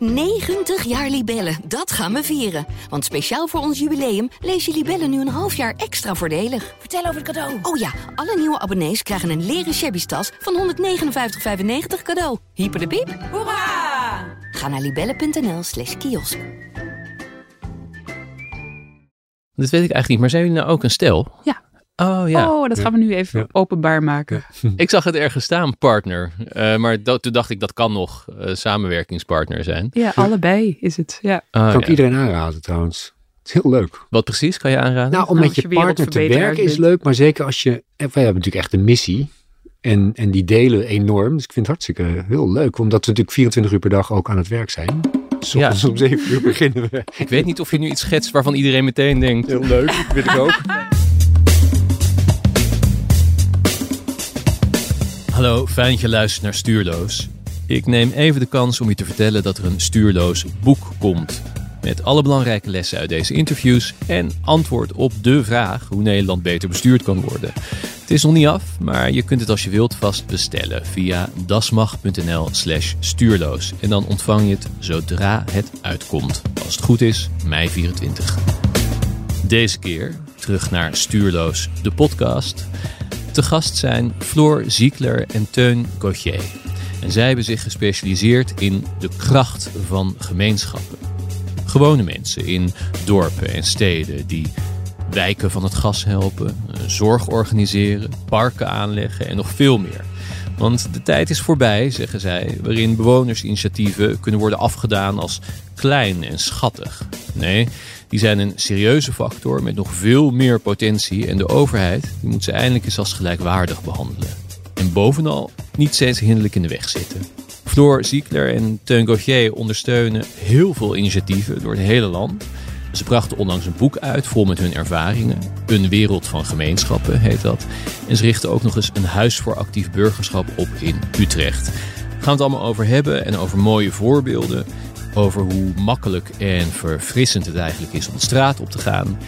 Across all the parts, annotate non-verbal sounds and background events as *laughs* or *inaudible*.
90 jaar Libellen, dat gaan we vieren. Want speciaal voor ons jubileum lees je Libellen nu een half jaar extra voordelig. Vertel over het cadeau. Oh ja, alle nieuwe abonnees krijgen een leren shabby tas van 159,95 cadeau. Hyper de piep. Hoera! Ga naar libellen.nl slash kiosk. Dat weet ik eigenlijk niet, maar zijn jullie nou ook een stel? Ja. Oh ja. Oh, dat gaan we nu even openbaar maken. *laughs* Ik zag het ergens staan, partner. Eh, maar dat, toen dacht ik, dat kan nog eh, samenwerkingspartner zijn. Ja, allebei is het. Ja. Oh, kan ik iedereen aanraden trouwens. Het is heel leuk. Wat precies kan je aanraden? Nou, om Nou, met je je partner te werken is leuk, maar zeker als je... en Wij hebben natuurlijk echt een missie. En, en die delen enorm. Dus ik vind het hartstikke heel leuk. Omdat we natuurlijk 24 uur per dag ook aan het werk zijn. S Ja. ochtends om 7 uur *laughs* beginnen we. Ik weet niet of je nu iets schetst waarvan iedereen meteen denkt. Heel leuk, vind ik ook. *laughs* Hallo, fijn dat je luistert naar Stuurloos. Ik neem even de kans om je te vertellen dat er een stuurloos boek komt. Met alle belangrijke lessen uit deze interviews en antwoord op de vraag hoe Nederland beter bestuurd kan worden. Het is nog niet af, maar je kunt het als je wilt vast bestellen via dasmag.nl slash stuurloos. En dan ontvang je het zodra het uitkomt. Als het goed is, mei 24. Deze keer terug naar Stuurloos, de podcast. Te gast zijn Floor Ziekler en Teun Gauthier. En zij hebben zich gespecialiseerd in de kracht van gemeenschappen. Gewone mensen in dorpen en steden die wijken van het gas helpen, eh, zorg organiseren, parken aanleggen en nog veel meer. Want de tijd is voorbij, zeggen zij, waarin bewonersinitiatieven kunnen worden afgedaan als klein en schattig. Nee, die zijn een serieuze factor met nog veel meer potentie en de overheid die moet ze eindelijk eens als gelijkwaardig behandelen. En bovenal niet steeds hinderlijk in de weg zitten. Floor Ziekler en Teun Gauthier ondersteunen heel veel initiatieven door het hele land. Ze brachten onlangs een boek uit vol met hun ervaringen. Een wereld van gemeenschappen heet dat. En ze richten ook nog eens een huis voor actief burgerschap op in Utrecht. Daar gaan we het allemaal over hebben en over mooie voorbeelden. Over hoe makkelijk en verfrissend het eigenlijk is om de straat op te gaan.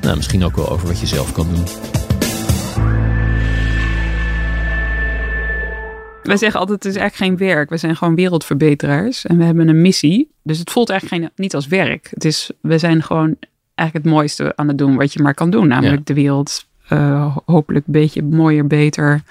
Nou, misschien ook wel over wat je zelf kan doen. Wij zeggen altijd, het is eigenlijk geen werk. We zijn gewoon wereldverbeteraars en we hebben een missie. Dus het voelt eigenlijk geen, niet als werk. Het is, we zijn gewoon eigenlijk het mooiste aan het doen wat je maar kan doen. Namelijk Ja. de wereld eh, hopelijk een beetje mooier, beter,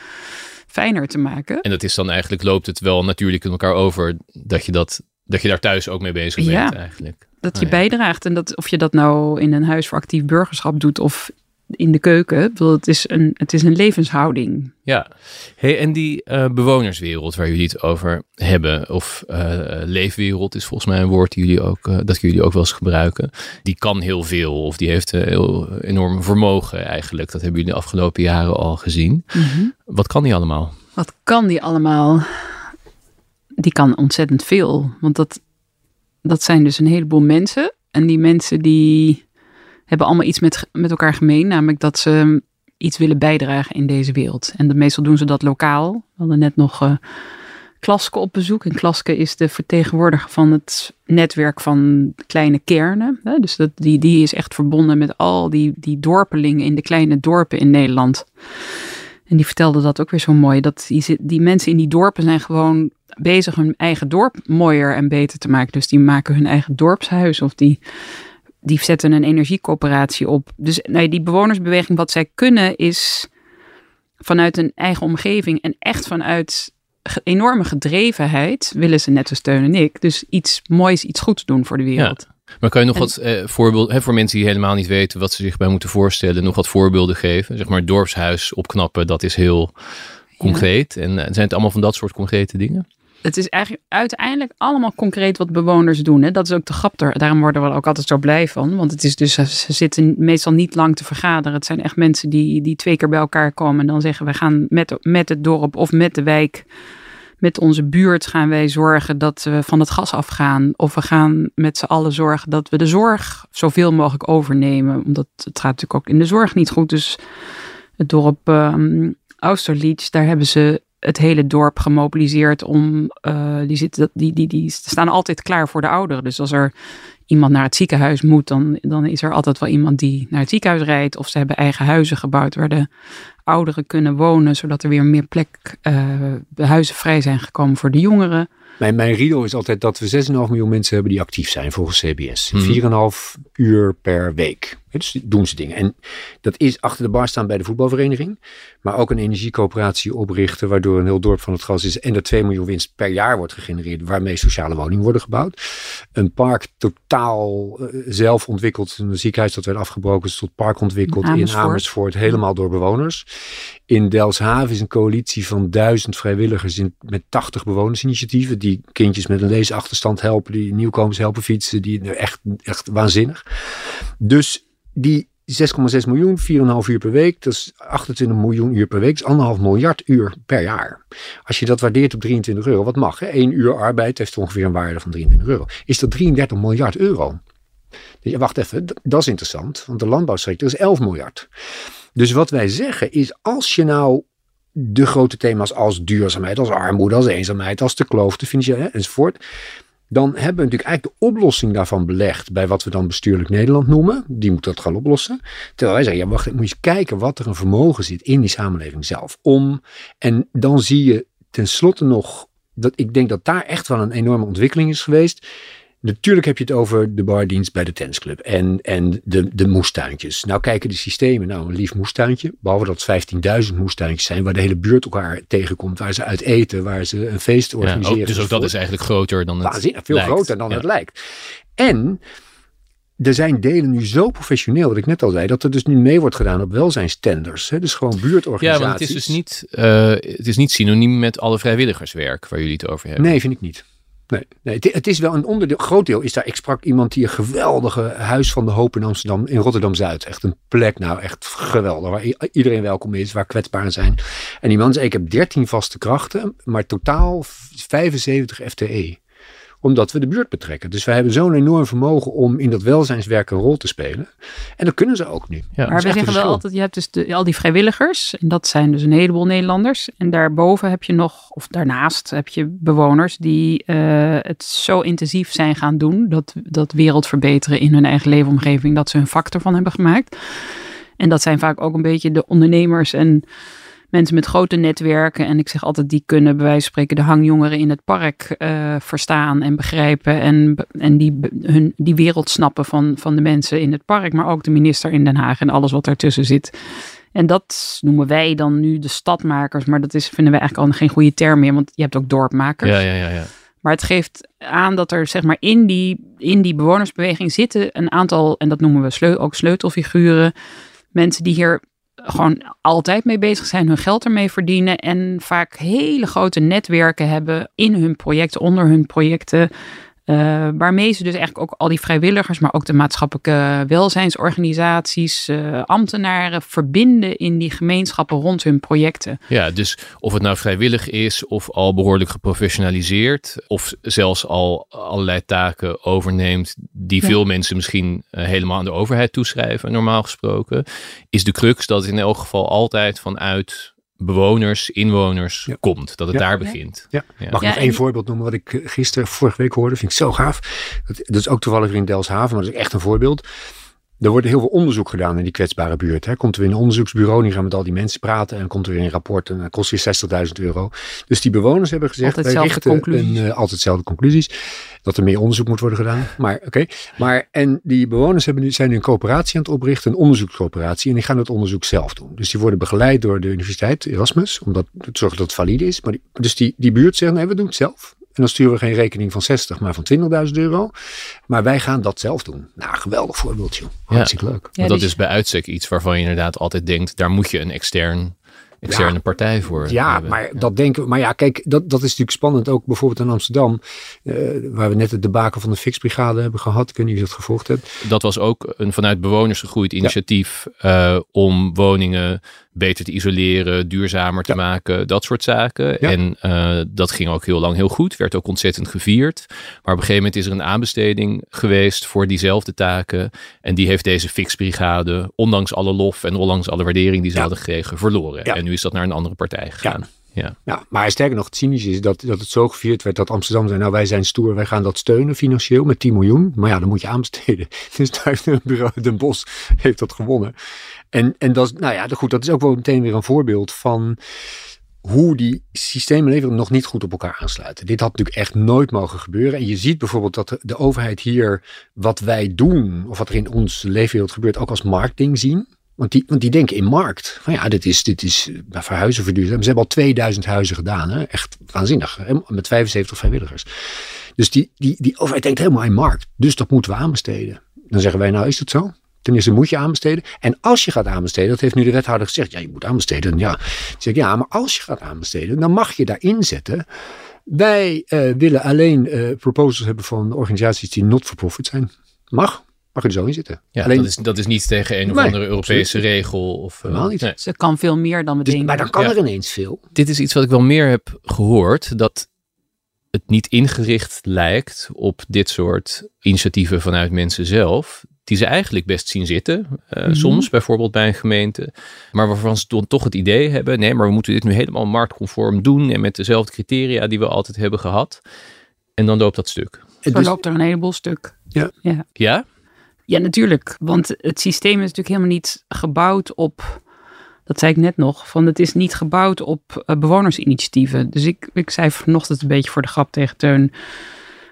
fijner te maken. En dat is dan eigenlijk, loopt het wel natuurlijk in elkaar over dat je, dat, dat je daar thuis ook mee bezig bent Ja. eigenlijk. Dat je Oh ja. bijdraagt en dat of je dat nou in een huis voor actief burgerschap doet of in de keuken. Ik bedoel, Het is een, het is een levenshouding. Ja, hey, en die eh, bewonerswereld waar jullie het over hebben, of eh, leefwereld is volgens mij een woord die jullie ook, eh, dat jullie ook wel eens gebruiken. Die kan heel veel, of die heeft een heel enorm vermogen eigenlijk. Dat hebben jullie de afgelopen jaren al gezien. Wat kan die allemaal? Wat kan die allemaal? Die kan ontzettend veel. Want dat, dat zijn dus een heleboel mensen. En die mensen die hebben allemaal iets met, met elkaar gemeen. Namelijk dat ze iets willen bijdragen in deze wereld. En dat, meestal doen ze dat lokaal. We hadden net nog eh Klaske op bezoek. En Klaske is de vertegenwoordiger van het netwerk van kleine kernen. Hè? Dus dat, die, die is echt verbonden met al die, die dorpelingen in de kleine dorpen in Nederland. En die vertelde dat ook weer zo mooi. Dat die, die mensen in die dorpen zijn gewoon bezig hun eigen dorp mooier en beter te maken. Dus die maken hun eigen dorpshuis of die, die zetten een energiecoöperatie op. Dus nee, die bewonersbeweging, wat zij kunnen is vanuit een eigen omgeving en echt vanuit enorme gedrevenheid willen ze net als Teun en ik dus iets moois, iets goeds doen voor de wereld. Maar kan je nog En- wat eh, voorbeelden, hè, voor mensen die helemaal niet weten wat ze zich bij moeten voorstellen, nog wat voorbeelden geven? Zeg maar, het dorpshuis opknappen, dat is heel concreet. En eh, zijn het allemaal van dat soort concrete dingen? het is eigenlijk uiteindelijk allemaal concreet wat bewoners doen. Hè? Dat is ook de grap er. Daarom worden we er ook altijd zo blij van. Want het is dus, ze zitten meestal niet lang te vergaderen. Het zijn echt mensen die, die twee keer bij elkaar komen en dan zeggen we gaan met, met het dorp of met de wijk, met onze buurt gaan wij zorgen dat we van het gas afgaan. Of we gaan met z'n allen zorgen dat we de zorg zoveel mogelijk overnemen. Omdat het gaat natuurlijk ook in de zorg niet goed. Dus het dorp Austerlitz, daar hebben ze het hele dorp gemobiliseerd om. eh, die, zitten, die, die, die staan altijd klaar voor de ouderen. Dus als er iemand naar het ziekenhuis moet, dan, dan is er altijd wel iemand die naar het ziekenhuis rijdt. Of ze hebben eigen huizen gebouwd waar de ouderen kunnen wonen, zodat er weer meer plek, de huizen vrij zijn gekomen voor de jongeren. Mijn, mijn riedel is altijd dat we 6,5 miljoen mensen hebben die actief zijn volgens CBS. Mhm. 4,5 uur per week. Dus doen ze dingen. En dat is achter de bar staan bij de voetbalvereniging. Maar ook een energiecoöperatie oprichten. Waardoor een heel dorp van het gas is. En er 2 miljoen winst per jaar wordt gegenereerd. Waarmee sociale woningen worden gebouwd. Een park totaal eh, zelf ontwikkeld. Een ziekenhuis dat werd afgebroken. Is tot park ontwikkeld in Amersfoort. Amersfoort. Helemaal door bewoners. In Delfshaven is een coalitie van duizend vrijwilligers in, met 80 bewonersinitiatieven. Die kindjes met een leesachterstand helpen, die nieuwkomers helpen fietsen. Die echt, echt waanzinnig. Dus die 6,6 miljoen, 4,5 uur per week, dat is 28 miljoen uur per week, is 1,5 miljard uur per jaar. Als je dat waardeert op 23 euro, wat mag? Hè? 1 uur arbeid heeft ongeveer een waarde van 23 euro. Is dat 33 miljard euro? Wacht even, dat is interessant, want de landbouwsector is 11 miljard. Dus wat wij zeggen is, als je nou de grote thema's als duurzaamheid, als armoede, als eenzaamheid, als de kloof, de financiële enzovoort, dan hebben we natuurlijk eigenlijk de oplossing daarvan belegd bij wat we dan bestuurlijk Nederland noemen. Die moet dat gaan oplossen. Terwijl wij zeggen, ja wacht, moet je eens kijken wat er een vermogen zit in die samenleving zelf. Om, en dan zie je tenslotte nog, dat ik denk dat daar echt wel een enorme ontwikkeling is geweest. Natuurlijk heb je het over de bardienst bij de tennisclub en, en de, de moestuintjes. Nou kijken de systemen, nou een lief moestuintje. Behalve dat het 15.000 moestuintjes zijn waar de hele buurt elkaar tegenkomt. Waar ze uit eten, waar ze een feest Ja, organiseren. ook, dus ook dat is eigenlijk groter dan het waanzinnig veel lijkt. groter dan Ja. het lijkt. En er zijn delen nu zo professioneel, wat ik net al zei, dat er dus nu mee wordt gedaan op welzijnstenders. Hè? Dus gewoon Ja, buurtorganisaties. want het is dus niet, eh, het is niet synoniem met alle vrijwilligerswerk waar jullie het over hebben. Nee, vind ik niet. Nee, nee het, is wel een onderdeel, groot deel is daar. Ik sprak iemand die een geweldige Huis van de Hoop in Amsterdam, in Rotterdam-Zuid. Echt een plek, nou echt geweldig, waar iedereen welkom is, waar kwetsbaren zijn. En die man zei, ik heb 13 vaste krachten, maar totaal 75 FTE. Omdat we de buurt betrekken. Dus wij hebben zo'n enorm vermogen om in dat welzijnswerk een rol te spelen. En dat kunnen ze ook nu. Ja. Maar we zeggen een wel altijd, je hebt dus de, al die vrijwilligers. En dat zijn dus een heleboel Nederlanders. En daarboven heb je nog, of daarnaast heb je bewoners die eh, het zo intensief zijn gaan doen. Dat, dat wereld verbeteren in hun eigen leefomgeving. Dat ze hun vak ervan hebben gemaakt. En dat zijn vaak ook een beetje de ondernemers en mensen met grote netwerken. En ik zeg altijd, die kunnen bij wijze van spreken de hangjongeren in het park eh, verstaan en begrijpen. En, en die, hun, die wereld snappen van, van de mensen in het park. Maar ook de minister in Den Haag en alles wat daartussen zit. En dat noemen wij dan nu de stadmakers. Maar dat is, vinden we eigenlijk al geen goede term meer. Want je hebt ook dorpmakers. Ja, ja, ja, ja. Maar het geeft aan dat er zeg maar in die, in die bewonersbeweging zitten een aantal, en dat noemen we sleu ook sleutelfiguren. Mensen die hier gewoon altijd mee bezig zijn, hun geld ermee verdienen en vaak hele grote netwerken hebben in hun projecten, onder hun projecten. Eh, waarmee ze dus eigenlijk ook al die vrijwilligers, maar ook de maatschappelijke welzijnsorganisaties, eh, ambtenaren verbinden in die gemeenschappen rond hun projecten. Ja, dus of het nou vrijwillig is of al behoorlijk geprofessionaliseerd of zelfs al allerlei taken overneemt die Ja. veel mensen misschien eh, helemaal aan de overheid toeschrijven, normaal gesproken, is de crux dat het in elk geval altijd vanuit bewoners, inwoners Ja. komt. Dat het Ja. daar begint. Ja. Ja. Mag ik Ja, nog één voorbeeld noemen wat ik eh, gisteren, vorige week hoorde? Vind ik zo gaaf. Dat, dat is ook toevallig in Delfshaven, maar dat is echt een voorbeeld. Er wordt heel veel onderzoek gedaan in die kwetsbare buurt. Hè. Komt er weer een onderzoeksbureau, die gaan met al die mensen praten. En dan komt er weer een rapport en dat kost weer 60.000 euro. Dus die bewoners hebben gezegd, Altijd wij zelfde richten conclusies. Een, eh, altijd dezelfde conclusies. Dat er meer onderzoek moet worden gedaan. Maar oké. Maar en die bewoners hebben nu, zijn nu een coöperatie aan het oprichten, een onderzoekscoöperatie. En die gaan het onderzoek zelf doen. Dus die worden begeleid door de universiteit Erasmus. Om dat, te zorgen dat het valide is. Maar die, dus die, die buurt zegt, nee we doen het zelf. En dan sturen we geen rekening van 60, maar van 20.000 euro. Maar wij gaan dat zelf doen. Nou, geweldig voorbeeldje. Hartstikke leuk. Ja, Want dat die- is bij uitstek iets waarvan je inderdaad altijd denkt, daar moet je een extern, externe Ja. partij voor Ja, hebben. maar dat denken we. Maar ja, kijk, dat, dat is natuurlijk spannend. Ook bijvoorbeeld in Amsterdam, eh, waar we net het debakel van de Fixbrigade hebben gehad. Ik weet niet of je dat gevolgd hebt. dat was ook een vanuit bewoners gegroeid initiatief eh, om woningen beter te isoleren, duurzamer te Ja. maken, dat soort zaken. Ja. En eh, dat ging ook heel lang heel goed, werd ook ontzettend gevierd. Maar op een gegeven moment is er een aanbesteding geweest voor diezelfde taken. En die heeft deze fixbrigade, ondanks alle lof en ondanks alle waardering die ze Ja. hadden gekregen, verloren. En nu is dat naar een andere partij gegaan. Ja. Ja, maar sterker nog, het cynische is dat, dat het zo gevierd werd dat Amsterdam zei, nou wij zijn stoer, wij gaan dat steunen financieel met 10 miljoen. Maar ja, dan moet je aanbesteden. *laughs* Dus daar heeft bureau Den Bos heeft dat gewonnen. En, en dat nou ja, goed, dat is ook wel meteen weer een voorbeeld van hoe die systemen leven nog niet goed op elkaar aansluiten. Dit had natuurlijk echt nooit mogen gebeuren. En je ziet bijvoorbeeld dat de, overheid hier wat wij doen, of wat er in ons leefwereld gebeurt, ook als marktding zien. Want die, want die denken in markt. Van ja, dit is, dit is verhuizen verduurzamen. Ze hebben al 2000 huizen gedaan. Hè? Echt waanzinnig. Met 75 vrijwilligers. Dus die, die, die overheid denkt helemaal in markt. Dus dat moeten we aanbesteden. Dan zeggen wij, nou is het zo? Ten eerste moet je aanbesteden. En als je gaat aanbesteden, dat heeft nu de wethouder gezegd. Ja, je moet aanbesteden. Ja, ik zeg ja, maar als je gaat aanbesteden, dan mag je daarin zetten. Wij uh, willen alleen uh, proposals hebben van organisaties die not for profit zijn. Mag. Mag je er zo in zitten. Ja, alleen, dat, is, dat is niet tegen een of Nee, andere Europese absoluut. regel. Of, uh, Helemaal niet. nee. Ze kan veel meer dan we dus, denken. maar dan kan Ja. er ineens veel. Dit is iets wat ik wel meer heb gehoord. Dat het niet ingericht lijkt op dit soort initiatieven vanuit mensen zelf. Die ze eigenlijk best zien zitten. eh, Mhm. Soms bijvoorbeeld bij een gemeente. Maar waarvan ze dan toch het idee hebben. Nee, maar we moeten dit nu helemaal marktconform doen. En met dezelfde criteria die we altijd hebben gehad. En dan loopt dat stuk. Zo Dus- loopt er een heleboel stuk. Ja? Ja, natuurlijk. Want het systeem is natuurlijk helemaal niet gebouwd op. Dat zei ik net nog. Van het is niet gebouwd op eh, bewonersinitiatieven. Dus ik, ik zei vanochtend een beetje voor de grap tegen Teun.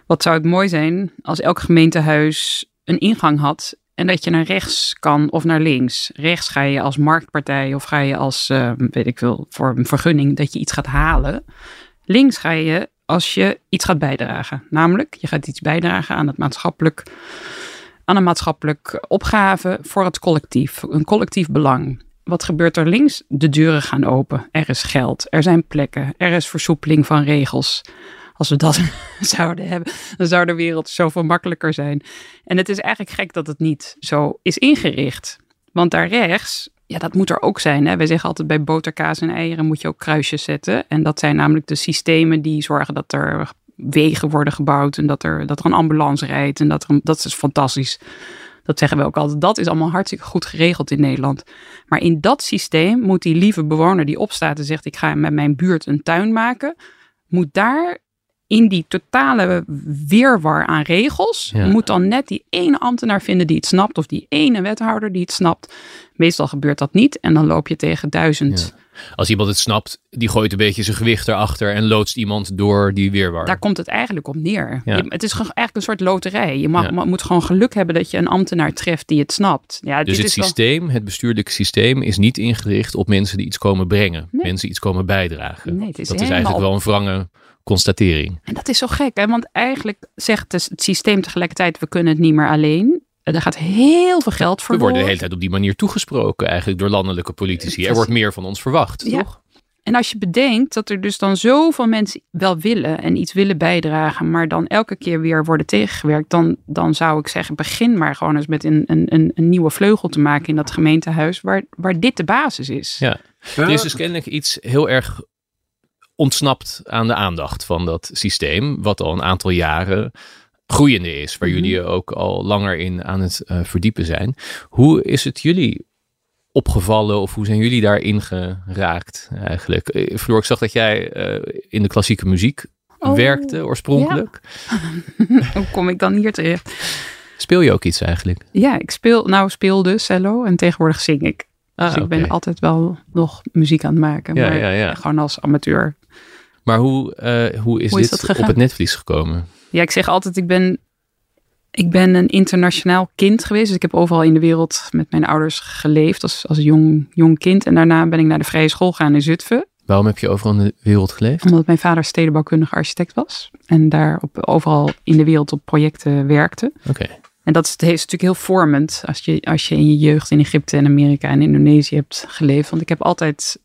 Wat zou het mooi zijn als elk gemeentehuis een ingang had. En dat je naar rechts kan of naar links. Rechts ga je als marktpartij of ga je als, eh, weet ik veel, voor een vergunning dat je iets gaat halen. Links ga je als je iets gaat bijdragen. Namelijk, je gaat iets bijdragen aan het maatschappelijk aan een maatschappelijk opgave voor het collectief, een collectief belang. Wat gebeurt er links? De deuren gaan open. Er is geld. Er zijn plekken. Er is versoepeling van regels. Als we dat *laughs* zouden hebben, dan zou de wereld zoveel makkelijker zijn. En het is eigenlijk gek dat het niet zo is ingericht. Want daar rechts, ja, dat moet er ook zijn. Hè? Wij zeggen altijd bij boter, kaas en eieren moet je ook kruisjes zetten. En dat zijn namelijk de systemen die zorgen dat er wegen worden gebouwd en dat er, dat er een ambulance rijdt. En dat, er dat is fantastisch. Dat zeggen we ook altijd. Dat is allemaal hartstikke goed geregeld in Nederland. Maar in dat systeem moet die lieve bewoner die opstaat en zegt: Ik ga met mijn buurt een tuin maken, moet daar in die totale weerwar aan regels, Ja. moet dan net die ene ambtenaar vinden die het snapt, of die ene wethouder die het snapt. Meestal gebeurt dat niet en dan loop je tegen duizend. Als iemand het snapt, die gooit een beetje zijn gewicht erachter en loodst iemand door die weerwar. Daar komt het eigenlijk op neer. Ja. Je- het is eigenlijk een soort loterij. Je mag, Ja. moet gewoon geluk hebben dat je een ambtenaar treft die het snapt. Ja, dus dit het is wel- systeem, het bestuurlijke systeem, is niet ingericht op mensen die iets komen brengen. Nee. Mensen iets komen bijdragen. Nee, het is dat is eigenlijk wel een wrange constatering. En dat is zo gek, hè? want eigenlijk zegt het systeem tegelijkertijd: we kunnen het niet meer alleen. Er gaat heel veel geld We voor. worden de hele tijd op die manier toegesproken eigenlijk door landelijke politici. Er wordt meer van ons verwacht, Ja. toch? En als je bedenkt dat er dus dan zoveel mensen wel willen en iets willen bijdragen, maar dan elke keer weer worden tegengewerkt, dan, dan zou ik zeggen: begin maar gewoon eens met een, een, een, een nieuwe vleugel te maken in dat gemeentehuis, waar, waar dit de basis is. Ja. Er is dus kennelijk iets heel erg ontsnapt aan de aandacht van dat systeem, wat al een aantal jaren groeiende is, waar Mhm. jullie ook al langer in aan het eh, verdiepen zijn. Hoe is het jullie opgevallen of hoe zijn jullie daarin geraakt eigenlijk? Eh, Floor, ik zag dat jij eh, in de klassieke muziek Oh, werkte oorspronkelijk. *laughs* Hoe kom ik dan hier terecht? Speel je ook iets eigenlijk? Ja, ik speel, nou speelde cello en tegenwoordig zing ik. Ah, dus ik ben altijd wel nog muziek aan het maken. Ja, maar ja, gewoon als amateur. Maar hoe, hoe is Hoe dit op het netvlies gekomen? Ja, ik zeg altijd, ik ben, ik ben een internationaal kind geweest. Dus ik heb overal in de wereld met mijn ouders geleefd als, als jong, jong kind. En daarna ben ik naar de vrije school gegaan in Zutphen. Waarom heb je overal in de wereld geleefd? Omdat mijn vader stedenbouwkundige architect was. En daar op, overal in de wereld op projecten werkte. Oké. En dat is, het is natuurlijk heel vormend als je, als je in je jeugd in Egypte en Amerika en Indonesië hebt geleefd. Want ik heb altijd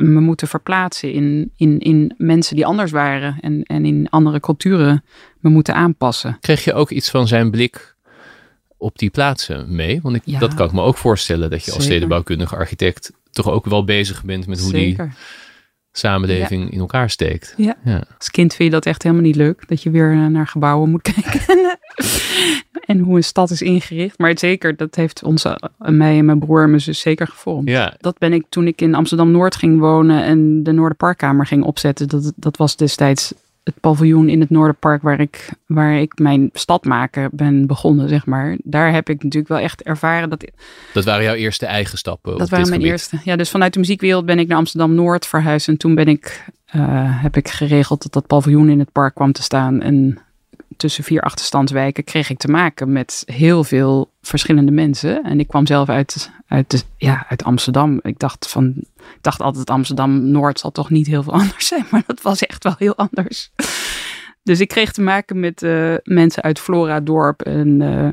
me moeten verplaatsen in, in, in mensen die anders waren en, en in andere culturen me moeten aanpassen. Kreeg je ook iets van zijn blik op die plaatsen mee? Want ik, Ja. dat kan ik me ook voorstellen dat je als Zeker. stedenbouwkundige architect toch ook wel bezig bent met hoe die Samenleving in elkaar steekt. Ja. Ja. Als kind vind je dat echt helemaal niet leuk. Dat je weer eh, naar gebouwen moet *laughs* kijken. en hoe een stad is ingericht. Maar zeker, dat heeft ons, eh, mij en mijn broer en mijn zus zeker gevormd. ja. Dat ben ik toen ik in Amsterdam-Noord ging wonen en de Noorderparkkamer ging opzetten. Dat, dat was destijds het paviljoen in het Noorderpark, waar ik, waar ik mijn stad maken ben begonnen, zeg maar. Daar heb ik natuurlijk wel echt ervaren dat. Dat waren jouw eerste eigen stappen. Dat waren mijn eerste. Ja, dus vanuit de muziekwereld ben ik naar Amsterdam Noord verhuisd. En toen ben ik, uh, heb ik geregeld dat dat paviljoen in het park kwam te staan. En tussen vier achterstandswijken kreeg ik te maken met heel veel verschillende mensen. En ik kwam zelf uit, uit, de, ja, uit Amsterdam. Ik dacht, van, ik dacht altijd Amsterdam Noord zal toch niet heel veel *laughs* anders zijn. Maar dat was echt wel heel anders. Dus ik kreeg te maken met uh, mensen uit Flora Dorp en uh,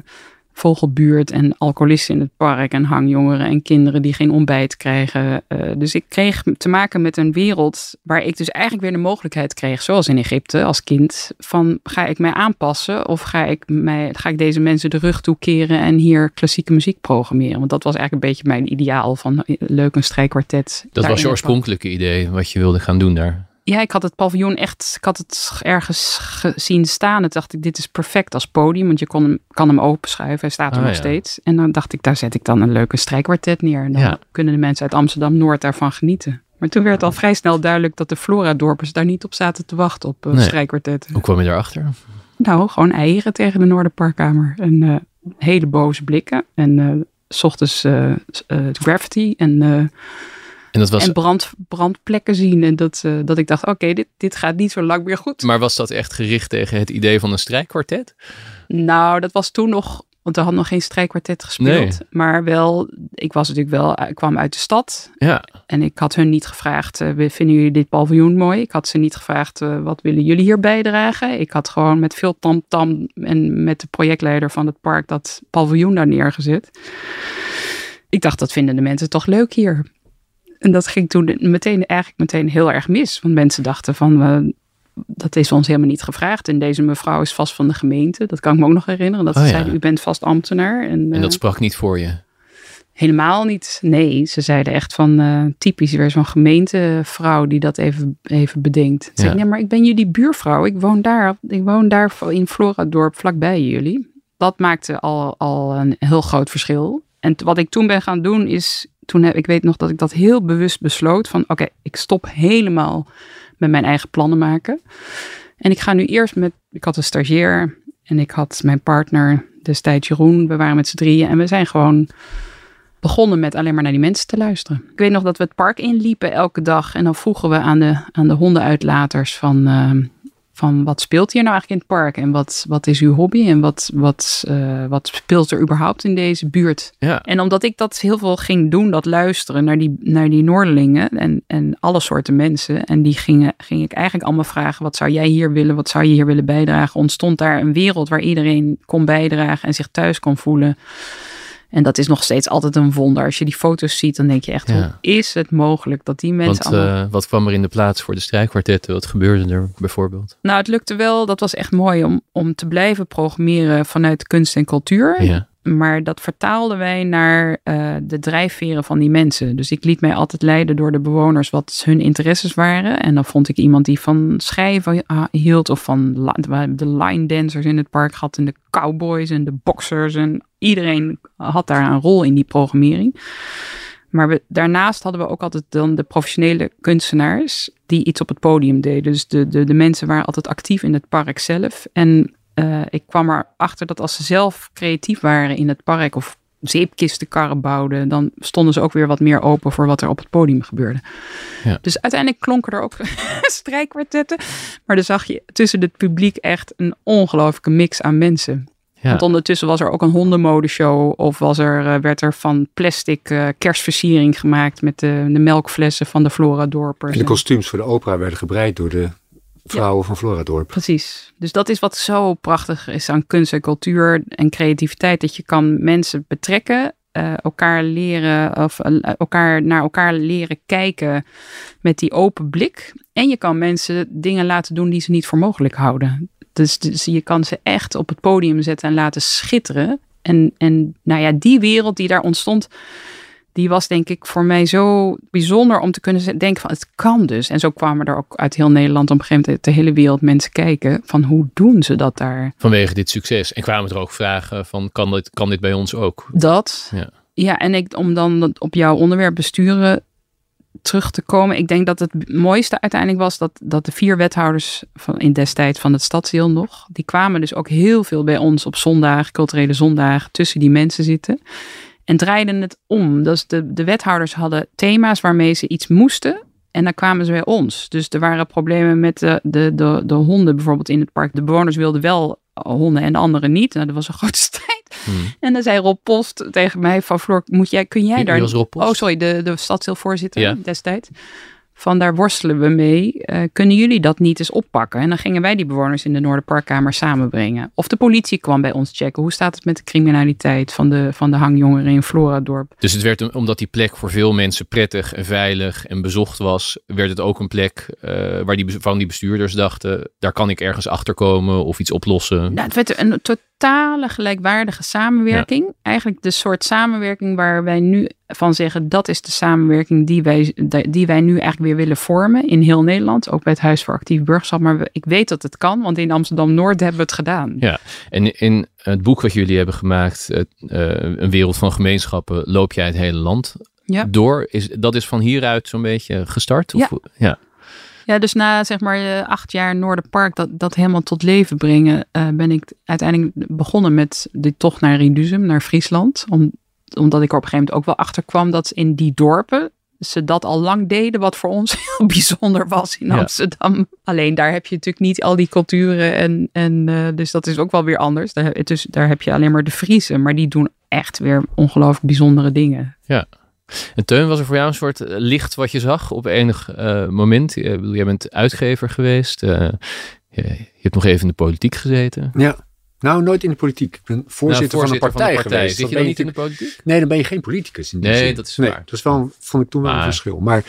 vogelbuurt en alcoholisten in het park en hangjongeren en kinderen die geen ontbijt krijgen. Uh, dus ik kreeg te maken met een wereld waar ik dus eigenlijk weer de mogelijkheid kreeg, zoals in Egypte als kind, van ga ik mij aanpassen of ga ik, mij, ga ik deze mensen de rug toekeren en hier klassieke muziek programmeren? Want dat was eigenlijk een beetje mijn ideaal van leuk een strijkkwartet. Dat was je oorspronkelijke idee wat je wilde gaan doen daar? Ja, ik had het paviljoen echt, ik had het ergens gezien staan. En dacht ik, dit is perfect als podium, want je kon hem, kan hem openschuiven. Hij staat er Ah, nog ja. steeds. En dan dacht ik, daar zet ik dan een leuke strijkkwartet neer. En dan Ja. kunnen de mensen uit Amsterdam-Noord daarvan genieten. Maar toen werd al vrij snel duidelijk dat de Flora-dorpers daar niet op zaten te wachten op uh, Nee. strijkkwartetten. Hoe kwam je daarachter? Nou, gewoon eieren tegen de Noorderparkkamer. En eh, hele boze blikken. En eh, s ochtends graffiti en... eh, En dat was, en brand, brandplekken zien. En dat, eh, dat ik dacht, oké, dit, dit gaat niet zo lang meer goed. maar was dat echt gericht tegen het idee van een strijkkwartet? Nou, dat was toen nog, want we hadden nog geen strijkkwartet gespeeld. Nee. Maar wel, ik was natuurlijk wel, ik kwam uit de stad. Ja, En ik had hun niet gevraagd, eh, vinden jullie dit paviljoen mooi? Ik had ze niet gevraagd, eh, wat willen jullie hier bijdragen? Ik had gewoon met veel tamtam en met de projectleider van het park dat paviljoen daar neergezet. Ik dacht, dat vinden de mensen toch leuk hier. En dat ging toen meteen, eigenlijk meteen heel erg mis. Want mensen dachten van, eh, dat is ons helemaal niet gevraagd. En deze mevrouw is vast van de gemeente. Dat kan ik me ook nog herinneren. Dat Oh ze ja. zeiden, u bent vast ambtenaar. En, en eh, dat sprak niet voor je. Helemaal niet. Nee, ze zeiden echt van eh, typisch weer zo'n gemeentevrouw die dat even, even bedenkt. Ze zei, nee, maar ik ben jullie buurvrouw. Ik woon daar, ik woon daar in Floradorp vlakbij jullie. Dat maakte al, al een heel groot verschil. En wat ik toen ben gaan doen is, toen heb, ik weet nog dat ik dat heel bewust besloot van oké, ik stop helemaal met mijn eigen plannen maken. En ik ga nu eerst met, ik had een stagiair en ik had mijn partner destijds Jeroen. We waren met z'n drieën en we zijn gewoon begonnen met alleen maar naar die mensen te luisteren. Ik weet nog dat we het park inliepen elke dag en dan vroegen we aan de, aan de hondenuitlaters van, eh, van wat speelt hier nou eigenlijk in het park en wat, wat is uw hobby en wat, wat, eh, wat speelt er überhaupt in deze buurt. Ja, En omdat ik dat heel veel ging doen, dat luisteren naar die, naar die Noorderlingen en, en alle soorten mensen. En die gingen, ging ik eigenlijk allemaal vragen, wat zou jij hier willen, wat zou je hier willen bijdragen? Ontstond daar een wereld waar iedereen kon bijdragen en zich thuis kon voelen. En dat is nog steeds altijd een wonder. Als je die foto's ziet, dan denk je echt, Ja. hoe is het mogelijk dat die mensen want allemaal... eh, wat kwam er in de plaats voor de strijkkwartetten? Wat gebeurde er bijvoorbeeld? Nou, het lukte wel. Dat was echt mooi om, om te blijven programmeren vanuit kunst en cultuur. Ja, Maar dat vertaalden wij naar eh, de drijfveren van die mensen. Dus ik liet mij altijd leiden door de bewoners wat hun interesses waren. En dan vond ik iemand die van schrijven ah, hield. Of van de line dancers in het park gehad. En de cowboys en de boxers. En iedereen had daar een rol in die programmering. Maar we, daarnaast hadden we ook altijd dan de professionele kunstenaars die iets op het podium deden. Dus de, de, de mensen waren altijd actief in het park zelf. En eh, ik kwam erachter dat als ze zelf creatief waren in het park of zeepkistenkarren bouwden, dan stonden ze ook weer wat meer open voor wat er op het podium gebeurde. Ja. Dus uiteindelijk klonken er ook *laughs* strijkkwartetten. Maar dan zag je tussen het publiek echt een ongelooflijke mix aan mensen. Ja. Want ondertussen was er ook een hondenmodeshow. Of was er, eh, werd er van plastic eh, kerstversiering gemaakt met de, de melkflessen van de Flora-dorpers. En de kostuums voor de opera werden gebreid door de vrouwen van Floradorp. Precies. Dus dat is wat zo prachtig is aan kunst en cultuur en creativiteit. Dat je kan mensen betrekken, eh, elkaar leren of elkaar naar elkaar leren kijken met die open blik. En je kan mensen dingen laten doen die ze niet voor mogelijk houden. Dus, dus je kan ze echt op het podium zetten en laten schitteren. En, en nou ja, die wereld die daar ontstond, die was denk ik voor mij zo bijzonder om te kunnen denken van het kan dus. En zo kwamen er ook uit heel Nederland op een gegeven moment de hele wereld mensen kijken van hoe doen ze dat daar? Vanwege dit succes. En kwamen er ook vragen van, kan dit, kan dit bij ons ook? Dat. Ja. Ja, en ik, om dan op jouw onderwerp besturen terug te komen. Ik denk dat het mooiste uiteindelijk was dat, dat de vier wethouders van in destijds van het stadsdeel nog, die kwamen dus ook heel veel bij ons op zondag, culturele zondag, tussen die mensen zitten. En draaiden het om. Dus de, de wethouders hadden thema's waarmee ze iets moesten. En dan kwamen ze bij ons. Dus er waren problemen met de, de, de, de honden bijvoorbeeld in het park. De bewoners wilden wel honden en de anderen niet. Nou, dat was een *laughs* grote strijd. Hmm. En dan zei Rob Post tegen mij van Floor, moet jij, kun jij daar... Oh, sorry, de, de stadsdeelvoorzitter Ja. destijds. Van daar worstelen we mee. Eh, kunnen jullie dat niet eens oppakken? En dan gingen wij die bewoners in de Noorderparkkamer samenbrengen. Of de politie kwam bij ons checken. Hoe staat het met de criminaliteit van de, van de hangjongeren in Floradorp? Dus het werd, omdat die plek voor veel mensen prettig en veilig en bezocht was, werd het ook een plek eh, waar die, van die bestuurders dachten, daar kan ik ergens achter komen of iets oplossen. Nou, het werd een totale gelijkwaardige samenwerking. Eigenlijk de soort samenwerking waar wij nu van zeggen... dat is de samenwerking die wij, die wij nu eigenlijk weer willen vormen in heel Nederland. Ook bij het Huis voor Actief Burgerschap. Maar ik weet dat het kan, want in Amsterdam-Noord hebben we het gedaan. Ja. En in het boek wat jullie hebben gemaakt, het, eh, Een wereld van gemeenschappen, loop jij het hele land Ja. door. Is, dat is van hieruit zo'n beetje gestart? Of, ja. Ja, dus na zeg maar acht jaar Noorderpark dat, dat helemaal tot leven brengen, eh, ben ik uiteindelijk begonnen met de tocht naar Riduzum, naar Friesland. Om, omdat ik er op een gegeven moment ook wel achter kwam dat in die dorpen ze dat al lang deden, wat voor ons *laughs* heel bijzonder was in Ja. Amsterdam. Alleen daar heb je natuurlijk niet al die culturen en, en eh, dus dat is ook wel weer anders. Daar, heb- dus daar heb je alleen maar de Friesen, maar die doen echt weer ongelooflijk bijzondere dingen. En Teun, was er voor jou een soort eh, licht wat je zag op enig eh, moment? Ik bedoel, jij bent uitgever geweest. eh, je, je hebt nog even in de politiek gezeten. Ja. Nou, nooit in de politiek. Ik ben voorzitter, Nou, van een partij, geweest. Zit Dan je dan niet in de politiek? Nee, dan ben je geen politicus in die Nee, zin. dat is nee, waar. Dat is wel, vond ik toen wel Maar- een verschil. Maar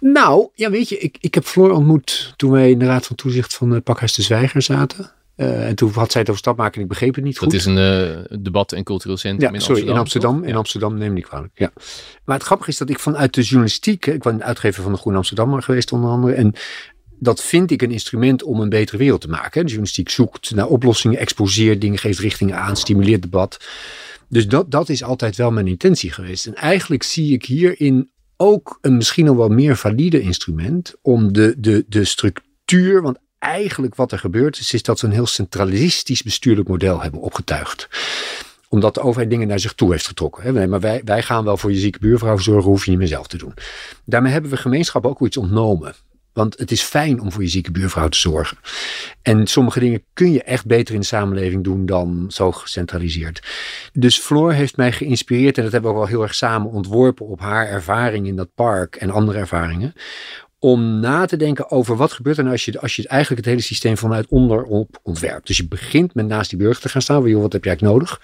nou, ja, weet je, ik, ik heb Floor ontmoet toen wij in de Raad van Toezicht van het Pakhuis de Zwijger zaten. Eh, en toen had zij het over stap maken en ik begreep het niet Dat goed. is een eh, debat- en cultureel centrum Ja, in sorry, Amsterdam. in Amsterdam. toch? In Amsterdam, neem me niet kwalijk. Ja. Maar het grappige is dat ik vanuit de journalistiek, ik ben uitgever van de Groene Amsterdammer geweest onder andere. En dat vind ik een instrument om een betere wereld te maken. De journalistiek zoekt naar oplossingen, exposeert dingen, geeft richtingen aan, stimuleert debat. Dus dat, dat is altijd wel mijn intentie geweest. En eigenlijk zie ik hierin ook een misschien nog wel meer valide instrument om de, de, de structuur, want eigenlijk wat er gebeurt is, is dat ze een heel centralistisch bestuurlijk model hebben opgetuigd omdat de overheid dingen naar zich toe heeft getrokken. Nee, maar wij, wij gaan wel voor je zieke buurvrouw zorgen, hoef je niet meer zelf te doen. Daarmee hebben we gemeenschap ook iets ontnomen. Want het is fijn om voor je zieke buurvrouw te zorgen. En sommige dingen kun je echt beter in de samenleving doen dan zo gecentraliseerd. Dus Floor heeft mij geïnspireerd, en dat hebben we ook wel heel erg samen ontworpen op haar ervaring in dat park en andere ervaringen. Om na te denken over wat gebeurt er nou als je, als je eigenlijk het hele systeem vanuit onderop ontwerpt. Dus je begint met naast die burger te gaan staan. Wat heb jij nodig?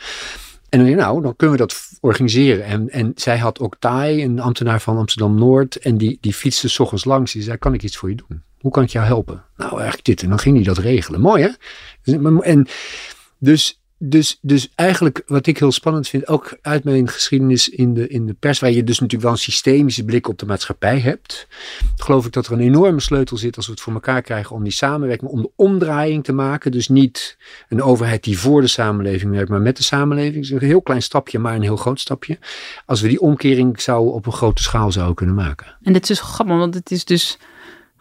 En dan nou, dan kunnen we dat organiseren. En, en zij had ook Tai, een ambtenaar van Amsterdam-Noord. En die, die fietste s ochtends langs. Die zei, kan ik iets voor je doen? Hoe kan ik jou helpen? Nou, eigenlijk dit. En dan ging hij dat regelen. Mooi, hè? En dus, dus, dus eigenlijk wat ik heel spannend vind, ook uit mijn geschiedenis in de, in de pers, waar je dus natuurlijk wel een systemische blik op de maatschappij hebt, geloof ik dat er een enorme sleutel zit als we het voor elkaar krijgen om die samenwerking, om de omdraaiing te maken. Dus niet een overheid die voor de samenleving werkt, maar met de samenleving. Is een heel klein stapje, maar een heel groot stapje. Als we die omkering zouden op een grote schaal zouden kunnen maken. En dit is grappig, want het is dus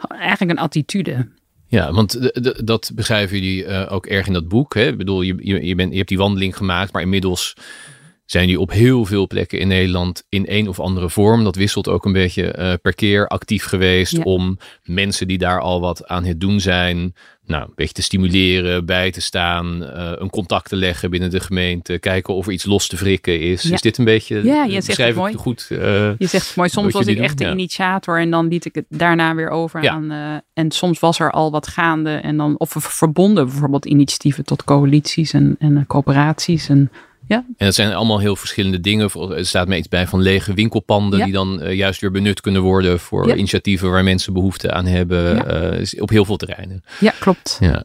eigenlijk een attitude. Ja, want dat beschrijven jullie eh, ook erg in dat boek. Hè? Ik bedoel, je, je, je, bent, je hebt die wandeling gemaakt, maar inmiddels zijn die op heel veel plekken in Nederland in een of andere vorm. Dat wisselt ook een beetje eh, per keer actief geweest Ja. om mensen die daar al wat aan het doen zijn, nou, een beetje te stimuleren, bij te staan, eh, een contact te leggen binnen de gemeente, kijken of er iets los te wrikken is. Ja. Is dit een beetje, Ja, je eh, zegt het mooi. goed? Je zegt het mooi, soms was ik echt doen, de initiator en dan liet ik het daarna weer over Ja. aan. en soms was er al wat gaande en dan, of we verbonden bijvoorbeeld initiatieven tot coalities en, en coöperaties. En En dat zijn allemaal heel verschillende dingen. Er staat me iets bij van lege winkelpanden Ja. die dan eh, juist weer benut kunnen worden voor Ja. initiatieven waar mensen behoefte aan hebben. Ja. eh, op heel veel terreinen. ja, klopt. Ja.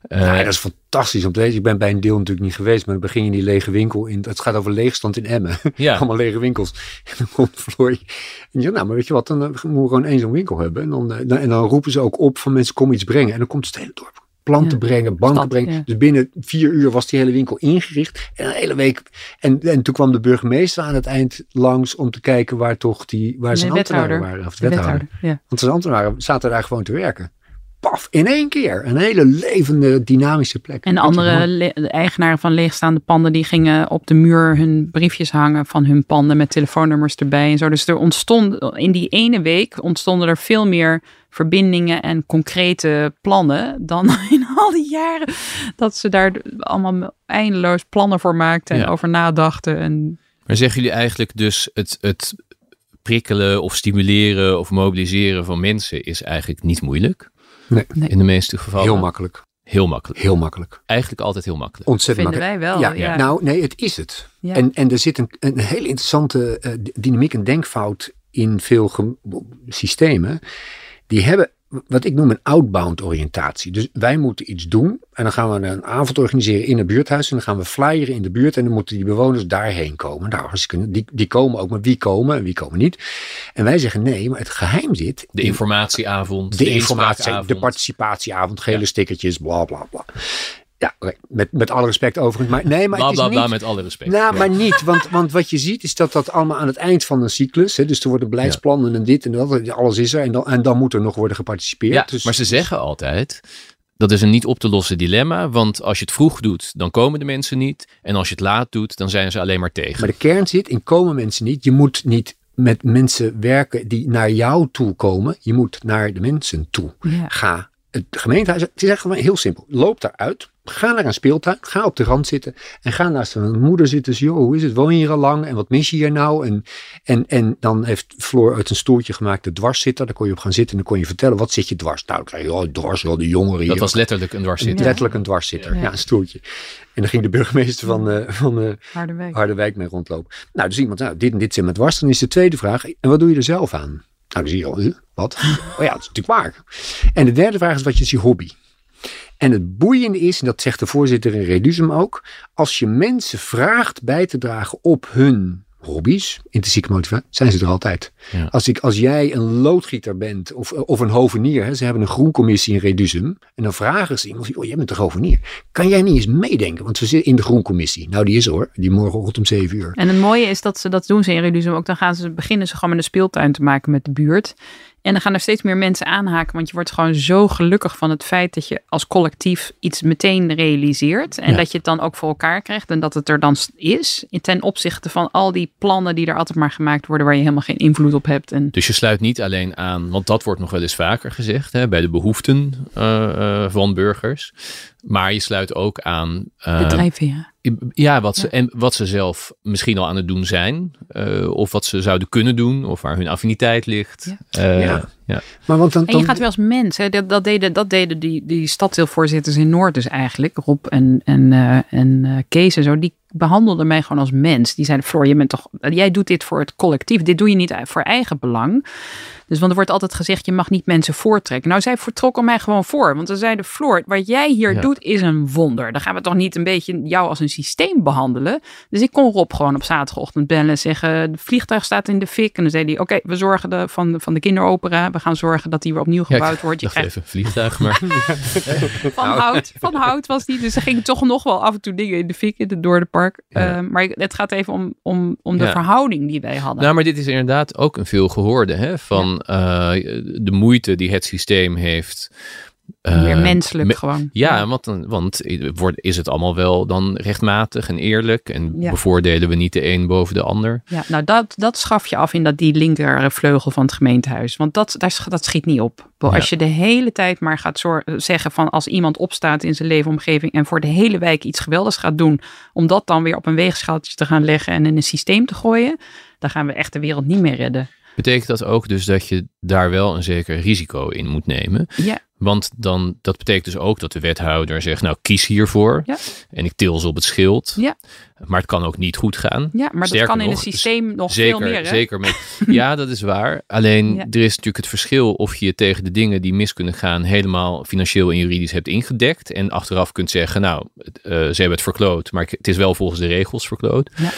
Eh, Ja, dat is fantastisch om te lezen. Ik ben bij een deel natuurlijk niet geweest, maar dan begin je in die lege winkel. In, het gaat over leegstand in Emmen. ja. *laughs* Allemaal lege winkels. En dan komt Floor. En je zegt, nou, maar weet je wat, dan moeten we gewoon één zo'n winkel hebben. En dan, dan, en dan roepen ze ook op van mensen, kom iets brengen. En dan komt het hele dorp planten Ja. brengen, banken Stad, brengen. ja. Dus binnen vier uur was die hele winkel ingericht. En een hele week. En, en toen kwam de burgemeester aan het eind langs om te kijken waar toch die, waar zijn ambtenaren waren. Of de De wethouder. wethouder. Ja. Want zijn ambtenaren zaten daar gewoon te werken. Paf, in één keer. Een hele levende, dynamische plek. En andere eigenaren van leegstaande panden, die gingen op de muur hun briefjes hangen van hun panden met telefoonnummers erbij en zo. Dus er ontstond in die ene week ontstonden er veel meer verbindingen en concrete plannen dan *laughs* in al die jaren dat ze daar allemaal eindeloos plannen voor maakten en Ja. over nadachten. En Maar zeggen jullie eigenlijk dus het, het prikkelen of stimuleren of mobiliseren van mensen is eigenlijk niet moeilijk? Nee. Nee. In de meeste gevallen. Heel makkelijk. Heel makkelijk. Heel makkelijk. Eigenlijk altijd heel makkelijk. Ontzettend vinden makkelijk. wij wel. Ja, Ja, nou nee, het is het. Ja. En, en er zit een, een hele interessante eh, dynamiek en denkfout in veel systemen. Die hebben wat ik noem een outbound oriëntatie. Dus wij moeten iets doen en dan gaan we een avond organiseren in een buurthuis en dan gaan we flyeren in de buurt en dan moeten die bewoners daarheen komen. Nou, hartstikke- die, die komen ook, maar wie komen en wie komen niet. En wij zeggen nee, maar het geheim zit De in informatieavond. de informatie, de inspraakavond. participatieavond, gele Ja. stickertjes, bla bla bla. Ja, oké, met, met alle respect overigens. Maar nee, maar Bla het is bla bla niet, met alle respect. nou, Ja. maar niet. Want, want wat je ziet is dat dat allemaal aan het eind van een cyclus. Hè, dus er worden beleidsplannen en dit en dat. Alles is er. En dan, en dan moet er nog worden geparticipeerd. Ja, dus, maar ze zeggen altijd, dat is een niet op te lossen dilemma. Want als je het vroeg doet, dan komen de mensen niet. En als je het laat doet, dan zijn ze alleen maar tegen. Maar de kern zit in komen mensen niet. Je moet niet met mensen werken die naar jou toe komen. Je moet naar de mensen toe. Ja. Ga het gemeentehuis, het is echt gewoon heel simpel. Loop daaruit, ga naar een speeltuin, ga op de rand zitten en ga naast een moeder zitten. Zo, joh, hoe is het? Woon je hier al lang? En wat mis je hier nou? En, en, en dan heeft Floor uit een stoeltje gemaakt de dwarszitter. Daar kon je op gaan zitten en dan kon je vertellen, wat zit je dwars? Nou, dan krijg je, oh, dwars, wel de jongeren hier. dat was letterlijk een dwarszitter. Letterlijk een dwarszitter, ja. Ja. een stoeltje. En dan ging de burgemeester van, eh, van eh, Harderwijk. Harderwijk mee rondlopen. Nou, dus iemand, nou, dit en dit zit met dwars. Dan is de tweede vraag, en wat doe je er zelf aan? Nou, dan zie je al, wat? Oh ja, dat is natuurlijk waar. En de derde vraag is, wat is je hobby? En het boeiende is, en dat zegt de voorzitter in Reduzum ook, als je mensen vraagt bij te dragen op hun hobby's, intrinsieke motivatie, zijn ze er altijd. Ja. Als, ik, als jij een loodgieter bent of, of een hovenier, hè, ze hebben een groencommissie in Reduzum, en dan vragen ze iemand, oh, jij bent een hovenier, kan jij niet eens meedenken? Want we zitten in de groencommissie. Nou, die is er hoor, die morgenochtend om 7 uur. En het mooie is dat ze dat doen ze in Reduzum ook. Dan gaan ze, beginnen ze gewoon met een speeltuin te maken met de buurt. En dan gaan er steeds meer mensen aanhaken. Want je wordt gewoon zo gelukkig van het feit dat je als collectief iets meteen realiseert. En Ja. dat je het dan ook voor elkaar krijgt. En dat het er dan is. in- Ten opzichte van al die plannen die er altijd maar gemaakt worden. Waar je helemaal geen invloed op hebt. Dus je sluit niet alleen aan, want dat wordt nog wel eens vaker gezegd, hè, bij de behoeften eh, eh, van burgers. Maar je sluit ook aan eh, de drijfveren. ja, wat ze, Ja. en wat ze zelf misschien al aan het doen zijn. eh, of wat ze zouden kunnen doen. Of waar hun affiniteit ligt. Ja. Eh, Ja. ja. Maar want dan, En je gaat weer als mens. Hè. Dat, dat deden, dat deden die, die stadsdeelvoorzitters in Noord dus eigenlijk. Rob en, en, eh, en eh, Kees en zo. Die behandelden mij gewoon als mens. Die zeiden, Floor, je bent toch, jij doet dit voor het collectief. Dit doe je niet voor eigen belang. Dus want er wordt altijd gezegd, je mag niet mensen voortrekken. Nou, zij vertrokken mij gewoon voor. Want ze zeiden, Floor, wat jij hier Ja. doet is een wonder. Dan gaan we toch niet een beetje jou als een systeem behandelen. Dus ik kon Rob gewoon op zaterdagochtend bellen en zeggen, het vliegtuig staat in de fik. En dan zei hij, oké, we zorgen de, van, van de kinderopera. We gaan zorgen dat die weer opnieuw Ja, ik gebouwd wordt. Je krijgt even vliegtuig, maar *laughs* van hout. Van hout was die. Dus er gingen toch nog wel af en toe dingen in de fik in het Noorderpark. Ja. Eh, maar het gaat even om, om, om de Ja. verhouding die wij hadden. Nou, maar dit is inderdaad ook een veel gehoorde. Hè? Van de moeite die het systeem heeft. eh, Meer menselijk me- gewoon. Ja, want, want wordt, is het allemaal wel dan rechtmatig en eerlijk? En Ja. bevoordelen we niet de een boven de ander? Ja, nou dat, dat schaf je af in dat, die linkervleugel van het gemeentehuis. Want dat, daar, dat schiet niet op. Ja. Als je de hele tijd maar gaat zeggen van als iemand opstaat in zijn leefomgeving en voor de hele wijk iets geweldigs gaat doen, om dat dan weer op een weegschaaltje te gaan leggen en in een systeem te gooien, dan gaan we echt de wereld niet meer redden. Betekent dat ook dus dat je daar wel een zeker risico in moet nemen? Ja, Want dan, dat betekent dus ook dat de wethouder zegt, nou kies hiervoor. Ja. En ik til ze op het schild. Ja. Maar het kan ook niet goed gaan. ja maar Sterker dat kan in een systeem nog zeker, veel meer. Hè? Zeker met, *laughs* ja, dat is waar. Alleen Ja. er is natuurlijk het verschil of je tegen de dingen die mis kunnen gaan helemaal financieel en juridisch hebt ingedekt. En achteraf kunt zeggen, nou, het, eh, ze hebben het verkloot, maar het is wel volgens de regels verkloot. Ja.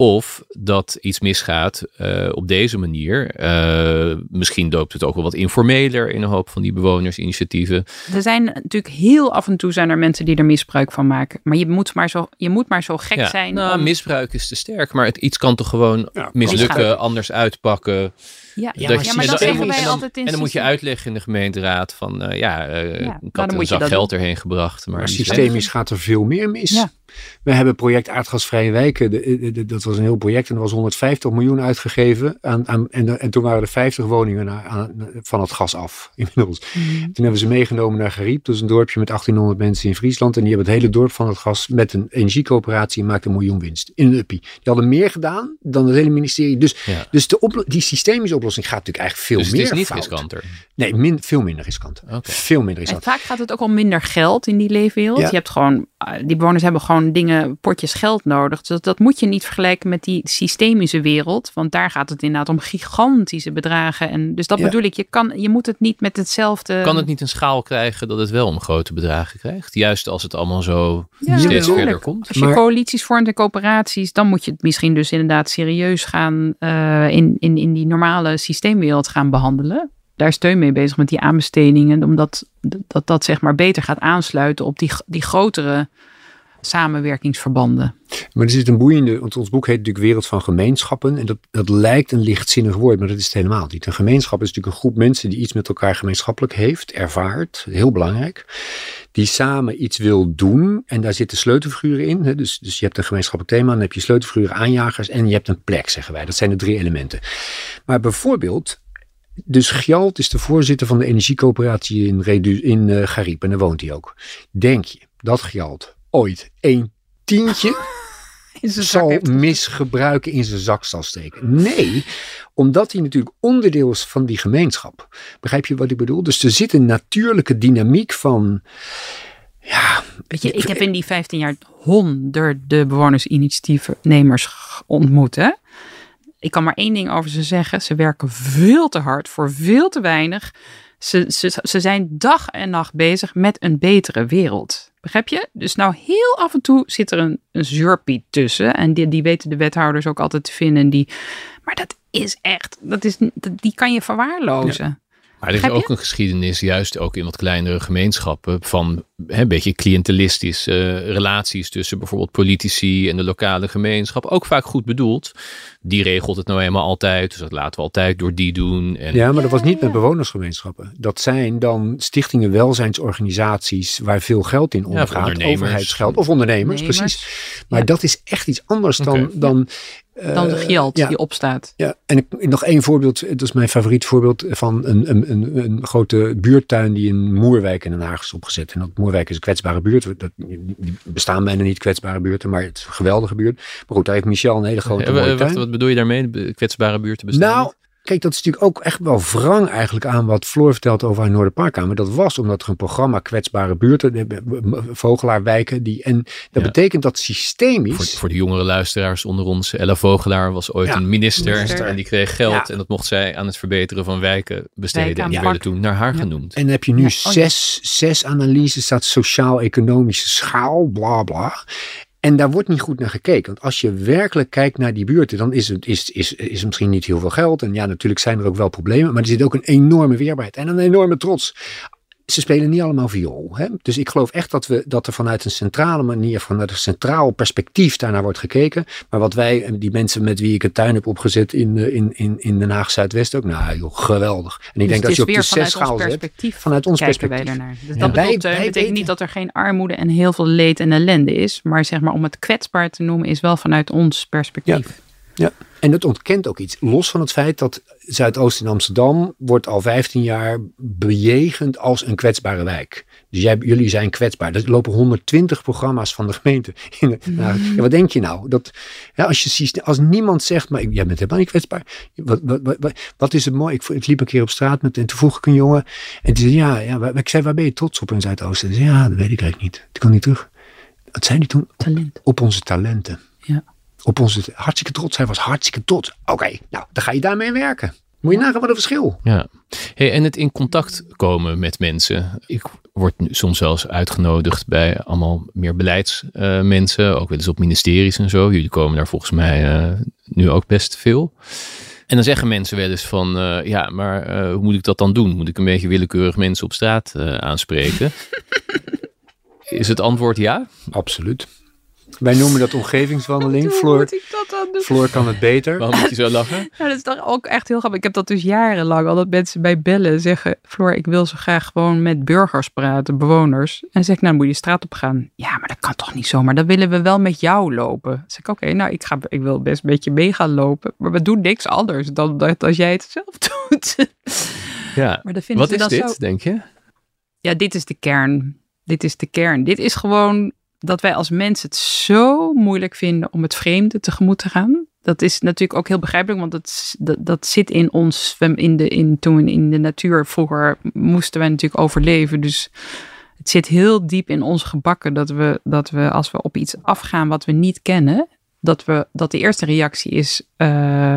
Of dat iets misgaat uh, op deze manier. Uh, misschien doopt het ook wel wat informeler in een hoop van die bewonersinitiatieven. Er zijn natuurlijk heel af en toe zijn er mensen die er misbruik van maken. Maar je moet maar zo, je moet maar zo gek ja, zijn. Nou, om... misbruik is te sterk. Maar het, iets kan toch gewoon Ja, mislukken, anders uitpakken. Ja, Ja, ja, maar je, dat en zeggen dan- wij en dan- altijd in En dan moet je uitleggen in de gemeenteraad van uh, ja, uh, Ja, ik nou, had een je zak geld erheen gebracht. Maar, systemisch gaat er veel meer mis. Ja. We hebben project Aardgasvrije Wijken. de- de- de- dat was een heel project en er was 150 miljoen uitgegeven. Aan, aan, en, en toen waren er 50 woningen naar, aan, van het gas af *laughs* inmiddels. Mhm. Toen hebben ze meegenomen naar Gariep. Dat is een dorpje met 1800 mensen in Friesland. En die hebben het hele dorp van het gas met een energiecoöperatie en maakten een miljoen winst. In een uppie. Die hadden meer gedaan dan het hele ministerie. Dus, Ja. dus de die systemische oplossing gaat natuurlijk eigenlijk veel Dus het meer is niet fout. riskanter. Nee, min, veel minder riskant. Oké. Veel minder En riskant. vaak gaat het ook om minder geld in die leefwereld. Ja. Je hebt gewoon, die bewoners hebben gewoon dingen, potjes geld nodig. Dus dat, dat moet je niet vergelijken met die systemische wereld. Want daar gaat het inderdaad om gigantische bedragen. En dus dat Ja. bedoel ik, je, kan, je moet het niet met hetzelfde... Kan het niet een schaal krijgen dat het wel om grote bedragen krijgt? Juist als het allemaal zo Ja, steeds verder komt. Als je Maar- coalities vormt en coöperaties, dan moet je het misschien dus inderdaad serieus gaan eh, in, in, in die normale systeemwereld gaan behandelen. Daar steun mee bezig met die aanbestedingen, omdat dat, dat zeg maar beter gaat aansluiten op die, die grotere samenwerkingsverbanden. Maar er zit een boeiende, want ons boek heet natuurlijk Wereld van Gemeenschappen. En dat, dat lijkt een lichtzinnig woord, maar dat is het helemaal niet. Een gemeenschap is natuurlijk een groep mensen die iets met elkaar gemeenschappelijk heeft, ervaart, heel belangrijk. Die samen iets wil doen en daar zitten sleutelfiguren in. Hè. Dus, dus je hebt een gemeenschappelijk thema, dan heb je sleutelfiguren, aanjagers en je hebt een plek, zeggen wij. Dat zijn de drie elementen. Maar bijvoorbeeld, dus Gjalt is de voorzitter van de energiecoöperatie in, Redu, in eh, Gariep en daar woont hij ook. Denk je dat Gjalt ooit een tientje *laughs* In zijn zak zal misgebruiken in zijn zak zal steken. Nee, omdat hij natuurlijk onderdeel is van die gemeenschap. Begrijp je wat ik bedoel? Dus er zit een natuurlijke dynamiek van. Ja, Weet je, ik heb in die 15 jaar honderden bewonersinitiatiefnemers ontmoet. Hè? Ik kan maar één ding over ze zeggen. Ze werken veel te hard voor veel te weinig. Ze, ze, ze zijn dag en nacht bezig met een betere wereld. Begrijp je? Dus nou heel af en toe zit er een, een zeurpiet tussen. En die, die weten de wethouders ook altijd te vinden. En Die, maar dat is echt, dat is, die kan je verwaarlozen. Maar er is ook een geschiedenis, juist ook in wat kleinere gemeenschappen, van een beetje cliëntelistische eh, relaties tussen bijvoorbeeld politici en de lokale gemeenschap. Ook vaak goed bedoeld. Die regelt het nou eenmaal altijd, dus dat laten we altijd door die doen. En ja, maar dat was niet met bewonersgemeenschappen. Dat zijn dan stichtingen, welzijnsorganisaties waar veel geld in omgaat. overheidsgeld of ondernemers, Ondernemers. precies. Maar Ja. dat is echt iets anders dan. Dan Dan de eh, geld ja. die opstaat. Ja, en ik, nog één voorbeeld, dat is mijn favoriet voorbeeld van een, een, een, een grote buurtuin die in Moerwijk in Den Haag is opgezet. En dat Moerwijk is een kwetsbare buurt. Dat, die bestaan bijna niet kwetsbare buurten, maar het is een geweldige buurt. Maar goed, daar heeft Michel een hele grote Eh, mooie wat, tuin. wat bedoel je daarmee? Kwetsbare buurten bestaan Nou, niet? Kijk, dat is natuurlijk ook echt wel wrang eigenlijk aan wat Floor vertelt over haar Noorderparkkamer. Dat was omdat er een programma kwetsbare buurten, de- de- de- vogelaarwijken, die, en dat Ja. betekent dat systemisch... Voor, voor de jongere luisteraars onder ons, Ella Vogelaar was ooit Ja, een minister, minister. en die kreeg geld Ja. en dat mocht zij aan het verbeteren van wijken besteden. Wijken en die werden toen naar haar Ja. genoemd. En dan heb je nu Ja, oh ja. zes, zes analyses, staat sociaal-economische schaal, bla bla. En daar wordt niet goed naar gekeken. Want als je werkelijk kijkt naar die buurten, dan is het is, is, is misschien niet heel veel geld. En ja, natuurlijk zijn er ook wel problemen, maar er zit ook een enorme weerbaarheid en een enorme trots. Ze spelen niet allemaal viool. Hè? Dus ik geloof echt dat, we, dat er vanuit een centrale manier, vanuit een centraal perspectief daarnaar wordt gekeken. Maar wat wij, en die mensen met wie ik een tuin heb opgezet in, eh, in, in, in Den Haag Zuidwest ook, nou joh, geweldig. En ik Dus denk dat je is op de zes vanuit ons schaal zet. perspectief. Vanuit ons kijken perspectief. wij daarnaar. Dus Ja. dat eh, betekent weten- niet dat er geen armoede en heel veel leed en ellende is. Maar zeg maar om het kwetsbaar te noemen is wel vanuit ons perspectief. Ja, en het ontkent ook iets. Los van het feit dat Zuidoost in Amsterdam wordt al 15 jaar bejegend als een kwetsbare wijk. Dus jij, jullie zijn kwetsbaar. Er lopen 120 programma's van de gemeente. In de, nou, ja, wat denk je nou? Dat, ja, als, je, als niemand zegt, maar jij bent helemaal niet kwetsbaar. Wat, wat, wat, wat, wat is het mooi? Ik, ik liep een keer op straat met, en toen vroeg ik een jongen. En die zei, ja, ja waar- ik zei, waar ben je trots op in Zuidoosten? Zei, ja, dat weet ik eigenlijk niet. Ik kan niet terug. Wat zei hij toen? Talent. Op onze talenten Ja. Op onze hartstikke trots. Hij was hartstikke trots. Oké, nou, dan ga je daarmee werken. Moet je nagaan wat een verschil. Ja. Hey, en het in contact komen met mensen. Ik word soms zelfs uitgenodigd bij allemaal meer beleidsmensen. ook wel eens op ministeries en zo. Jullie komen daar volgens mij eh, nu ook best veel. En dan zeggen mensen wel eens van, eh, ja, maar eh, hoe moet ik dat dan doen? Moet ik een beetje willekeurig mensen op straat aanspreken? *laughs* Is het antwoord ja? Absoluut. Wij noemen dat omgevingswandeling. Floor, moet ik dat dan doen? Floor kan het beter. Waarom moet je zo lachen? *laughs* Ja, dat is toch ook echt heel grappig. Ik heb dat dus jarenlang al dat mensen bij bellen zeggen: Floor, ik wil zo graag gewoon met burgers praten, bewoners. En dan zeg ik, nou, moet je de straat op gaan. Ja, maar dat kan toch niet zomaar. Dan willen we wel met jou lopen. Dan zeg ik, oké, nou, ik, ga, ik wil best een beetje mee gaan lopen. Maar we doen niks anders dan dat als jij het zelf *laughs* doet. Ja. Maar dat vinden Wat ze is dan dit, zo. denk je? Ja, dit is de kern. Dit is de kern. Dit is gewoon dat wij als mensen het zo moeilijk vinden om het vreemde tegemoet te gaan. Dat is natuurlijk ook heel begrijpelijk, want dat, dat, dat zit in ons. In de, in, toen we in de natuur vroeger moesten wij natuurlijk overleven. Dus het zit heel diep in ons gebakken dat we, dat we als we op iets afgaan wat we niet kennen, dat, we, dat de eerste reactie is eh,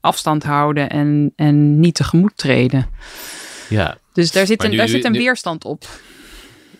afstand houden en, en niet tegemoet treden. Ja. Dus daar zit een, nu- daar zit een nu- weerstand op.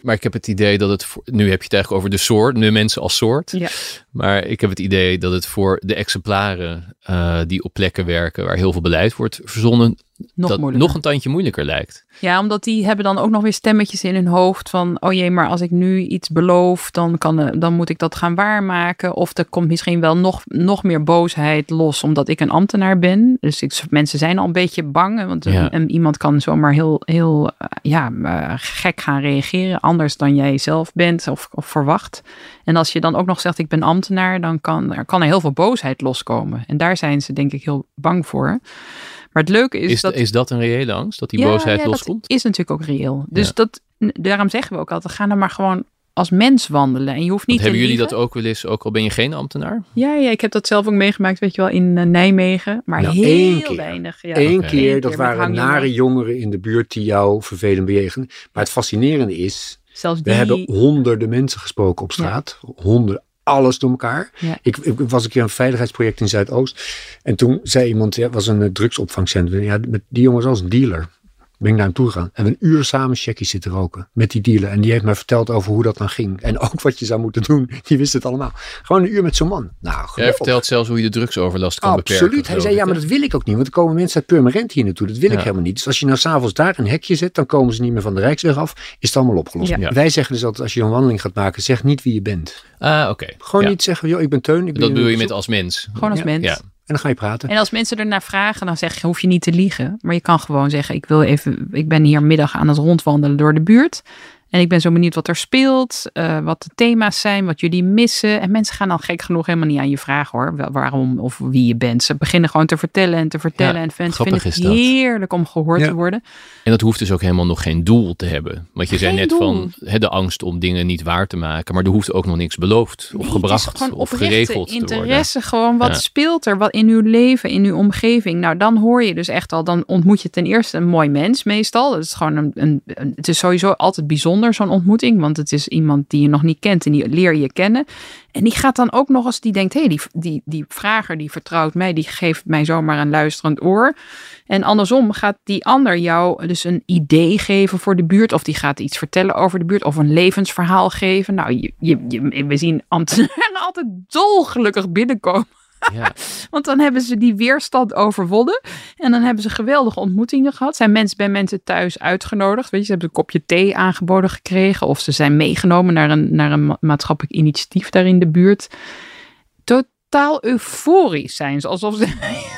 Maar ik heb het idee dat het, voor, nu heb je het eigenlijk over de soort, nu mensen als soort. Ja. Maar ik heb het idee dat het voor de exemplaren eh, die op plekken werken waar heel veel beleid wordt verzonnen, Nog dat moeilijker. nog een tandje moeilijker lijkt. Ja, omdat die hebben dan ook nog weer stemmetjes in hun hoofd van, oh jee, maar als ik nu iets beloof, dan, kan, eh, dan moet ik dat gaan waarmaken. Of er komt misschien wel nog, nog meer boosheid los, omdat ik een ambtenaar ben. Dus ik, mensen zijn al een beetje bang, want een- Ja. een- iemand kan zomaar heel, heel eh, ja, eh, gek gaan reageren, anders dan jij zelf bent of, of verwacht. En als je dan ook nog zegt, ik ben ambtenaar, dan kan er, kan er heel veel boosheid loskomen. En daar zijn ze denk ik heel bang voor. Maar het leuke is, Is, dat... is dat een reële angst, dat die Ja, boosheid ja, loskomt? Dat is natuurlijk ook reëel. Dus Ja. dat, daarom zeggen we ook altijd, ga dan maar gewoon als mens wandelen. En je hoeft niet Want hebben te jullie liegen. dat ook wel eens, ook al ben je geen ambtenaar? Ja, ja, ik heb dat zelf ook meegemaakt, weet je wel, in eh, Nijmegen. Maar Nou, heel één keer. weinig. Ja. Eén keer, dat waren nare jongeren in de buurt die jou vervelend bejegenen. Maar het fascinerende is, Zelfs we die... hebben honderden mensen gesproken op straat. Honderden, alles door elkaar. Ja. Ik, ik was een keer een veiligheidsproject in Zuidoost. En toen zei iemand, ja, was een eh, drugsopvangcentrum. Ja, met die jongen was als een dealer. Ben ik naar hem toe gegaan. En we een uur samen checkies zitten roken met die dealer. En die heeft mij verteld over hoe dat dan ging. En ook wat je zou moeten doen. *laughs* Die wist het allemaal. Gewoon een uur met zo'n man. Nou, geweldig. vertelt zelfs hoe je de drugsoverlast kan beperken. Absoluut. Hij zei, ja, maar dat wil ik ook niet. Want er komen mensen uit Purmerend hier naartoe. Dat wil ik helemaal niet. Dus als je nou s'avonds daar een hekje zet, dan komen ze niet meer van de Rijksweg af. Is het allemaal opgelost. Ja. Ja. Wij zeggen dus altijd, als je een wandeling gaat maken, zeg niet wie je bent. Ah, oké. Gewoon Ja. niet zeggen, joh, ik ben Teun. Ik ben Dat bedoel je met als mens. Gewoon als Ja. mens. En dan ga je praten. En als mensen ernaar vragen, dan zeg je, hoef je niet te liegen. Maar je kan gewoon zeggen, ik wil even, ik ben hier middag aan het rondwandelen door de buurt. En ik ben zo benieuwd wat er speelt, eh, wat de thema's zijn, wat jullie missen. En mensen gaan dan gek genoeg helemaal niet aan je vragen hoor, waarom of wie je bent. Ze beginnen gewoon te vertellen en te vertellen. Ja, en mensen grappig vinden het is dat. heerlijk om gehoord Ja. te worden. En dat hoeft dus ook helemaal nog geen doel te hebben. Want je zei Geen net doel. van hè, de angst om dingen niet waar te maken. Maar er hoeft ook nog niks beloofd of Nee, gebracht het is gewoon of geregeld te worden. interesse. Gewoon wat Ja. speelt er wat in uw leven, in uw omgeving. Nou, dan hoor je dus echt al, dan ontmoet je ten eerste een mooi mens meestal. Het is gewoon een, een, een- het is sowieso altijd bijzonder zo'n ontmoeting, want het is iemand die je nog niet kent en die leer je kennen. En die gaat dan ook nog eens, die denkt, hé, hey, die, die, die vrager die vertrouwt mij, die geeft mij zomaar een luisterend oor. En andersom gaat die ander jou dus een idee geven voor de buurt. Of die gaat iets vertellen over de buurt. Of een levensverhaal geven. Nou, je, je, je- we zien ambtenaren *laughs* altijd dolgelukkig binnenkomen. *laughs* Ja. Want dan hebben ze die weerstand overwonnen. En dan hebben ze geweldige ontmoetingen gehad. Zijn mensen bij mensen thuis uitgenodigd. Weet je, ze hebben een kopje thee aangeboden gekregen. Of ze zijn meegenomen naar een, naar een ma- maatschappelijk initiatief daar in de buurt. Totaal euforisch zijn ze. Alsof ze... *laughs*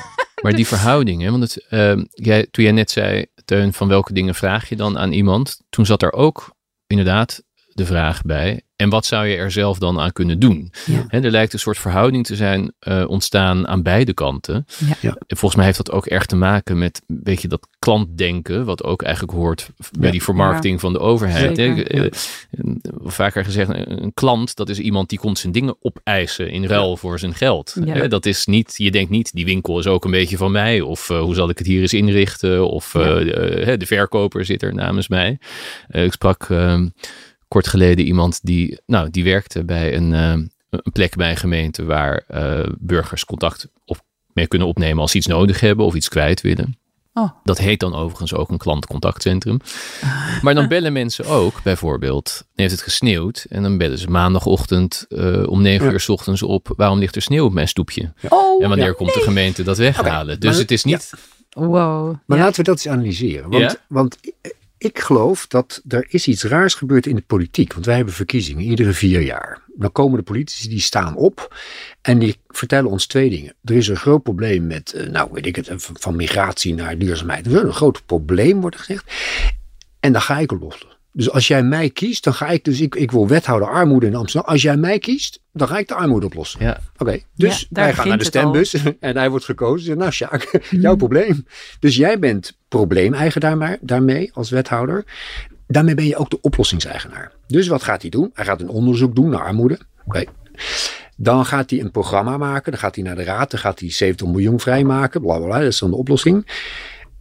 Maar die verhouding, hè, want het, ehm, jij, toen jij net zei, Teun, van welke dingen vraag je dan aan iemand? Toen zat er ook inderdaad de vraag bij, en wat zou je er zelf dan aan kunnen doen? Ja. Er lijkt een soort verhouding te zijn eh, ontstaan aan beide kanten. Ja. Ja. En volgens mij heeft dat ook echt te maken met een beetje dat klantdenken, wat ook eigenlijk hoort bij Ja. die vermarkting van de overheid. Eh, eh, Vaker gezegd, een klant, dat is iemand die komt zijn dingen opeisen in ruil voor zijn geld. Dat is niet, je denkt niet, die winkel is ook een beetje van mij, of eh, hoe zal ik het hier eens inrichten, of de verkoper zit er namens mij. Eh, ik sprak ehm, kort geleden iemand die, nou, die werkte bij een, eh, een plek bij een gemeente waar eh, burgers contact op, mee kunnen opnemen als ze iets nodig hebben of iets kwijt willen. Oh. Dat heet dan overigens ook een klantcontactcentrum. Maar dan *laughs* bellen mensen ook, bijvoorbeeld, dan heeft het gesneeuwd. En dan bellen ze maandagochtend eh, om negen Ja. uur 's ochtends op. Waarom ligt er sneeuw op mijn stoepje? Oh, En wanneer Ja. komt de gemeente dat weghalen? dus maar- het is niet... wow. Maar Ja. laten we dat eens analyseren. Want, Ja? want ik geloof dat er is iets raars gebeurd in de politiek. Want wij hebben verkiezingen iedere vier jaar. Dan komen de politici die staan op en die vertellen ons twee dingen. Er is een groot probleem met, eh, nou weet ik het, van migratie naar duurzaamheid. Er is een groot probleem, wordt er gezegd. En dan ga ik oplossen. Dus als jij mij kiest, dan ga ik dus, ik, ik wil wethouder armoede in Amsterdam. Als jij mij kiest, dan ga ik de armoede oplossen. Ja, Oké, dus Ja, wij gaan naar de stembus *laughs* en hij wordt gekozen. Nou, Sjaak, *laughs* jouw probleem. Dus jij bent probleemeigenaar daarmee als wethouder. Daarmee ben je ook de oplossingseigenaar. Dus wat gaat hij doen? Hij gaat een onderzoek doen naar armoede. Oké. Dan gaat hij een programma maken. Dan gaat hij naar de raad. Dan gaat hij 70 miljoen vrijmaken. Bla bla bla. Dat is dan de oplossing.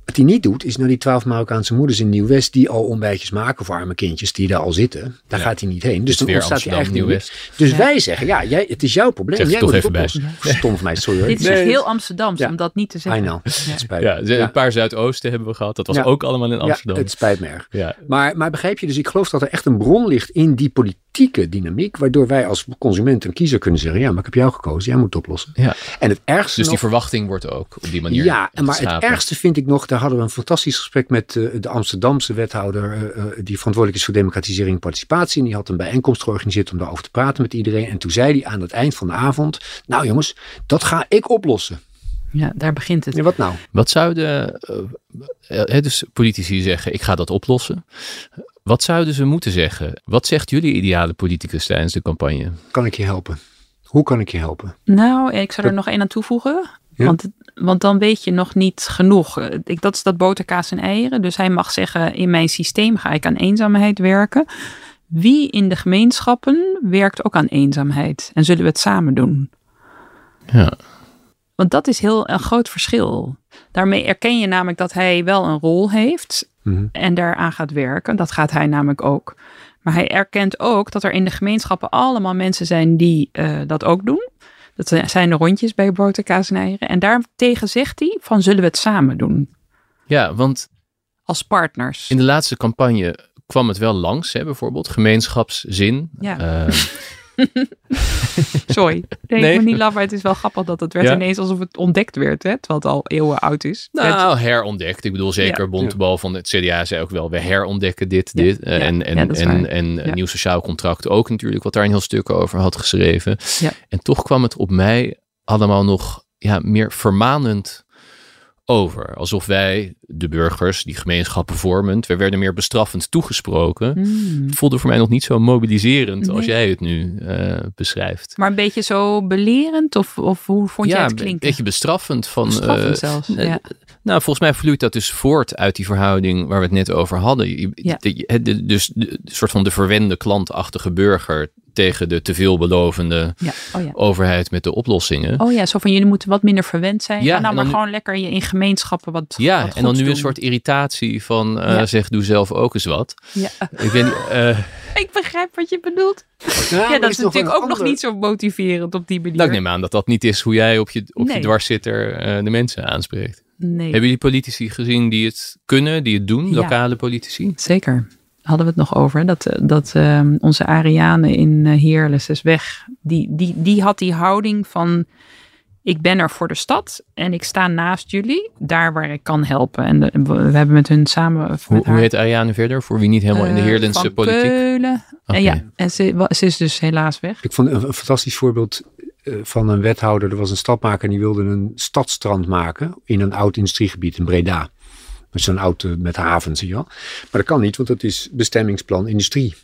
Wat hij niet doet, is naar die twaalf Marokkaanse moeders in Nieuw-West die al ontbijtjes maken voor arme kindjes die daar al zitten. Daar gaat hij niet heen. Dus dus dan weer ontstaat hij Amsterdam, eigenlijk Nieuw-West. Dus Ja. wij zeggen, ja, jij, het is jouw probleem. Zeg het jij toch moet het even bij. oplossen. *laughs* Stom van mij, sorry hoor. Dit is Nee, echt heel Amsterdams Ja. om dat niet te I zeggen. know. Het spijt Ja, me. ze- Ja. een paar Zuidoosten hebben we gehad. Dat was Ja. ook allemaal in Ja, Amsterdam. het spijt me erg. Ja, Maar, maar begrijp je, dus ik geloof dat er echt een bron ligt in die politieke dynamiek, waardoor wij als consument en kiezer kunnen zeggen, ja, maar ik heb jou gekozen, jij moet het oplossen. ja. En het ergste Dus die nog, verwachting wordt ook op die manier ja, en maar het ergste vind ik nog, daar hadden we een fantastisch gesprek met eh, de Amsterdamse wethouder, eh, eh, die verantwoordelijk is voor democratisering en participatie. En die had een bijeenkomst georganiseerd om daarover te praten met iedereen. En toen zei hij aan het eind van de avond, nou jongens, dat ga ik oplossen. Ja, daar begint het. Ja, wat nou? Wat zouden eh, eh, dus politici zeggen, ik ga dat oplossen. Wat zouden ze moeten zeggen? Wat zegt jullie ideale politicus tijdens de campagne? Kan ik je helpen? Hoe kan ik je helpen? Nou, ik zou er nog één aan toevoegen. Ja? Want, want dan weet je nog niet genoeg. Ik, dat is dat boterkaas en eieren. Dus hij mag zeggen, in mijn systeem ga ik aan eenzaamheid werken. Wie in de gemeenschappen werkt ook aan eenzaamheid? En zullen we het samen doen? Ja. Want dat is heel een groot verschil. Daarmee erken je namelijk dat hij wel een rol heeft Mhm. en daaraan gaat werken. Dat gaat hij namelijk ook. Maar hij erkent ook dat er in de gemeenschappen allemaal mensen zijn die eh, dat ook doen. Dat zijn de rondjes bij boterkaas en eieren. En daartegen zegt hij van zullen we het samen doen. ja, want Als partners. in de laatste campagne kwam het wel langs, hè, bijvoorbeeld gemeenschapszin. Ja. Eh, *laughs* *laughs* Sorry. Nee, Nee. niet lachen, maar het is wel grappig dat het werd Ja. ineens alsof het ontdekt werd. Hè? Terwijl het al eeuwen oud is. Het- nou, herontdekt. Ik bedoel, zeker Ja. Bontebal van het CDA zei ook wel, we herontdekken dit, dit. Eh, Ja. En, en, en, een nieuw sociaal contract ook natuurlijk, wat daar een heel stuk over had geschreven. Ja. En toch kwam het op mij allemaal nog ja, meer vermanend over. Alsof wij, de burgers, die gemeenschappen vormend, we werden meer bestraffend toegesproken. Het voelde voor mij nog niet zo mobiliserend als jij het nu eh, beschrijft. Maar een beetje zo belerend? Of, of hoe vond jij het een klinken? beetje bestraffend. Van, Bestraffend eh, zelfs. eh, ja. Nou, volgens mij vloeit dat dus voort uit die verhouding waar we het net over hadden. Ja. de- de- de- dus de, de soort van de verwende klantachtige burger tegen de te veelbelovende Ja. Oh, ja. overheid met de oplossingen. Oh ja, zo van jullie moeten wat minder verwend zijn. Ja, Ga nou en maar gewoon lekker je in gemeenschappen wat ja, wat en dan nu een soort irritatie van eh, Ja. zeg, doe zelf ook eens wat. Ja. Ik eh, *laughs* Ik begrijp wat je bedoelt. Ja, dat is natuurlijk ook nog niet zo motiverend op die manier. nou, ik neem aan dat dat niet is hoe jij op je, op je dwarszitter eh, de mensen aanspreekt. Nee, Hebben jullie politici gezien die het kunnen, die het doen, Ja. lokale politici? zeker. Hadden we het nog over. hè, Dat, eh, dat ehm, onze Ariane in uh, Heerles is weg. Die, die, die had die houding van... Ik ben er voor de stad en ik sta naast jullie. Daar waar ik kan helpen. En de- we hebben met hun samen... met Hoe, hoe haar- heet Ariane verder? Voor wie niet helemaal in de eh, Heerlense van politiek? Keulen. En ja, en ze, is dus helaas weg. Ik vond een, een fantastisch voorbeeld eh, van een wethouder. Er was een stadmaker en die wilde een stadstrand maken in een oud industriegebied in Breda. Met zo'n eh, met havens, zie je wel. Maar dat kan niet, want dat is bestemmingsplan industrie.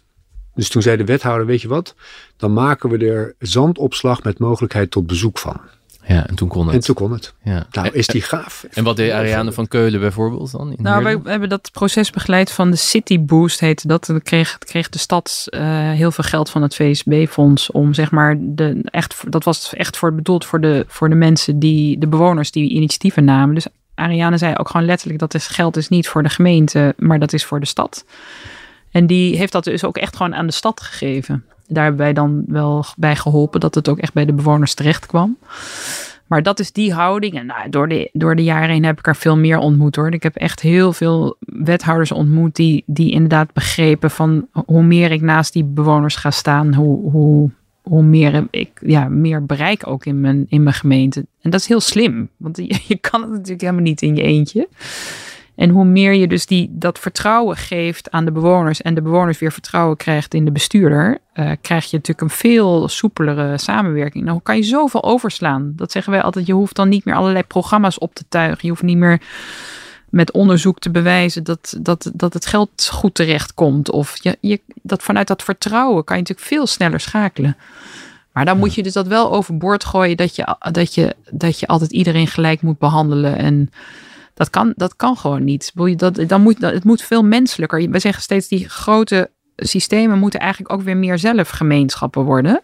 Dus toen zei de wethouder, weet je wat, dan maken we er zandopslag met mogelijkheid tot bezoek van. Ja, en toen kon het. En toen kon het. ja. Nou, is die gaaf. En wat deed Ariane van Keulen bijvoorbeeld dan? In Nou, wij hebben dat proces begeleid van de City Boost heette dat. Dan kreeg, kreeg de stad eh, heel veel geld van het VSB-fonds om zeg maar de echt dat was echt voor bedoeld voor de voor de mensen die de bewoners die initiatieven namen. Dus Ariane zei ook gewoon letterlijk dat is geld is niet voor de gemeente, maar dat is voor de stad. En die heeft dat dus ook echt gewoon aan de stad gegeven. Daar hebben wij dan wel bij geholpen dat het ook echt bij de bewoners terecht kwam. Maar dat is die houding. En nou, door, de, door de jaren heen heb ik er veel meer ontmoet hoor. Ik heb echt heel veel wethouders ontmoet die, die inderdaad begrepen van hoe meer ik naast die bewoners ga staan, hoe, hoe, hoe meer ik ja, meer bereik ook in mijn, in mijn gemeente. En dat is heel slim, want je, *laughs* je kan het natuurlijk helemaal niet in je eentje. En hoe meer je dus die, dat vertrouwen geeft aan de bewoners en de bewoners weer vertrouwen krijgt in de bestuurder, uh, krijg je natuurlijk een veel soepelere samenwerking. Nou kan je zoveel overslaan. Dat zeggen wij altijd, je hoeft dan niet meer allerlei programma's op te tuigen. Je hoeft niet meer met onderzoek te bewijzen dat, dat, dat het geld goed terecht komt. Of je, je, dat vanuit dat vertrouwen kan je natuurlijk veel sneller schakelen. Maar dan moet je dus dat wel overboord gooien dat je, dat je, dat je altijd iedereen gelijk moet behandelen. En dat kan, dat kan gewoon niet. Dat, dan moet, het moet veel menselijker. We zeggen steeds die grote systemen moeten eigenlijk ook weer meer zelfgemeenschappen worden.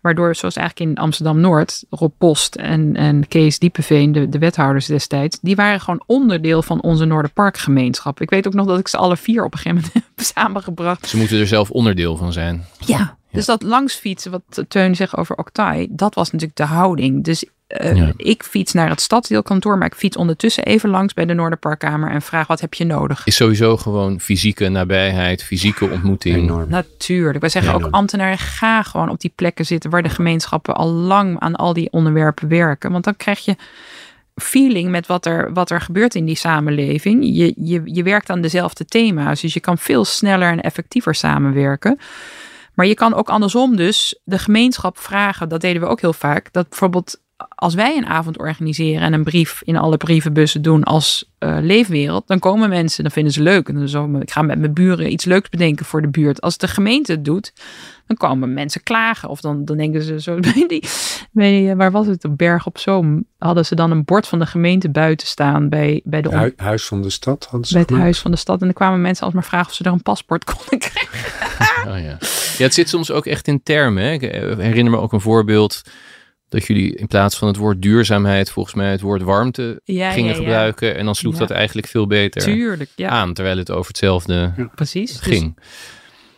Waardoor, zoals eigenlijk in Amsterdam-Noord, Rob Post en, en Kees Diepeveen, de, de wethouders destijds, die waren gewoon onderdeel van onze Noorderparkgemeenschap. Ik weet ook nog dat ik ze alle vier op een gegeven moment *laughs* heb samengebracht. Ze moeten er zelf onderdeel van zijn. Ja, dus dat langsfietsen, wat Teun zegt over Octai, dat was natuurlijk de houding. Dus uh, ik fiets naar het stadsdeelkantoor, maar ik fiets ondertussen even langs bij de Noorderparkkamer en vraag wat heb je nodig. Is sowieso gewoon fysieke nabijheid, fysieke ontmoeting. Enorm. Natuurlijk. Wij zeggen ook ambtenaren, ga gewoon op die plekken zitten waar de gemeenschappen al lang aan al die onderwerpen werken. Want dan krijg je feeling met wat er, wat er gebeurt in die samenleving. Je, je, je werkt aan dezelfde thema's, dus je kan veel sneller en effectiever samenwerken. Maar je kan ook andersom dus de gemeenschap vragen, dat deden we ook heel vaak, dat bijvoorbeeld als wij een avond organiseren en een brief in alle brievenbussen doen als uh, leefwereld, dan komen mensen, dan vinden ze leuk. En dan zo, ik ga met mijn buren iets leuks bedenken voor de buurt. Als de gemeente het doet, dan komen mensen klagen. Of dan, dan denken ze zo, *laughs* die, bij, waar was het, op Berg op Zoom, hadden ze dan een bord van de gemeente buiten staan bij, bij de... huis van de stad hadden ze Bij het huis van de stad. En dan kwamen mensen alsmaar vragen of ze er een paspoort konden krijgen. *laughs* Oh ja. ja, het zit soms ook echt in termen. Hè? Ik herinner me ook een voorbeeld dat jullie in plaats van het woord duurzaamheid volgens mij het woord warmte gingen gebruiken. En dan sloeg dat eigenlijk veel beter Tuurlijk, aan, terwijl het over hetzelfde Precies. ging. Dus,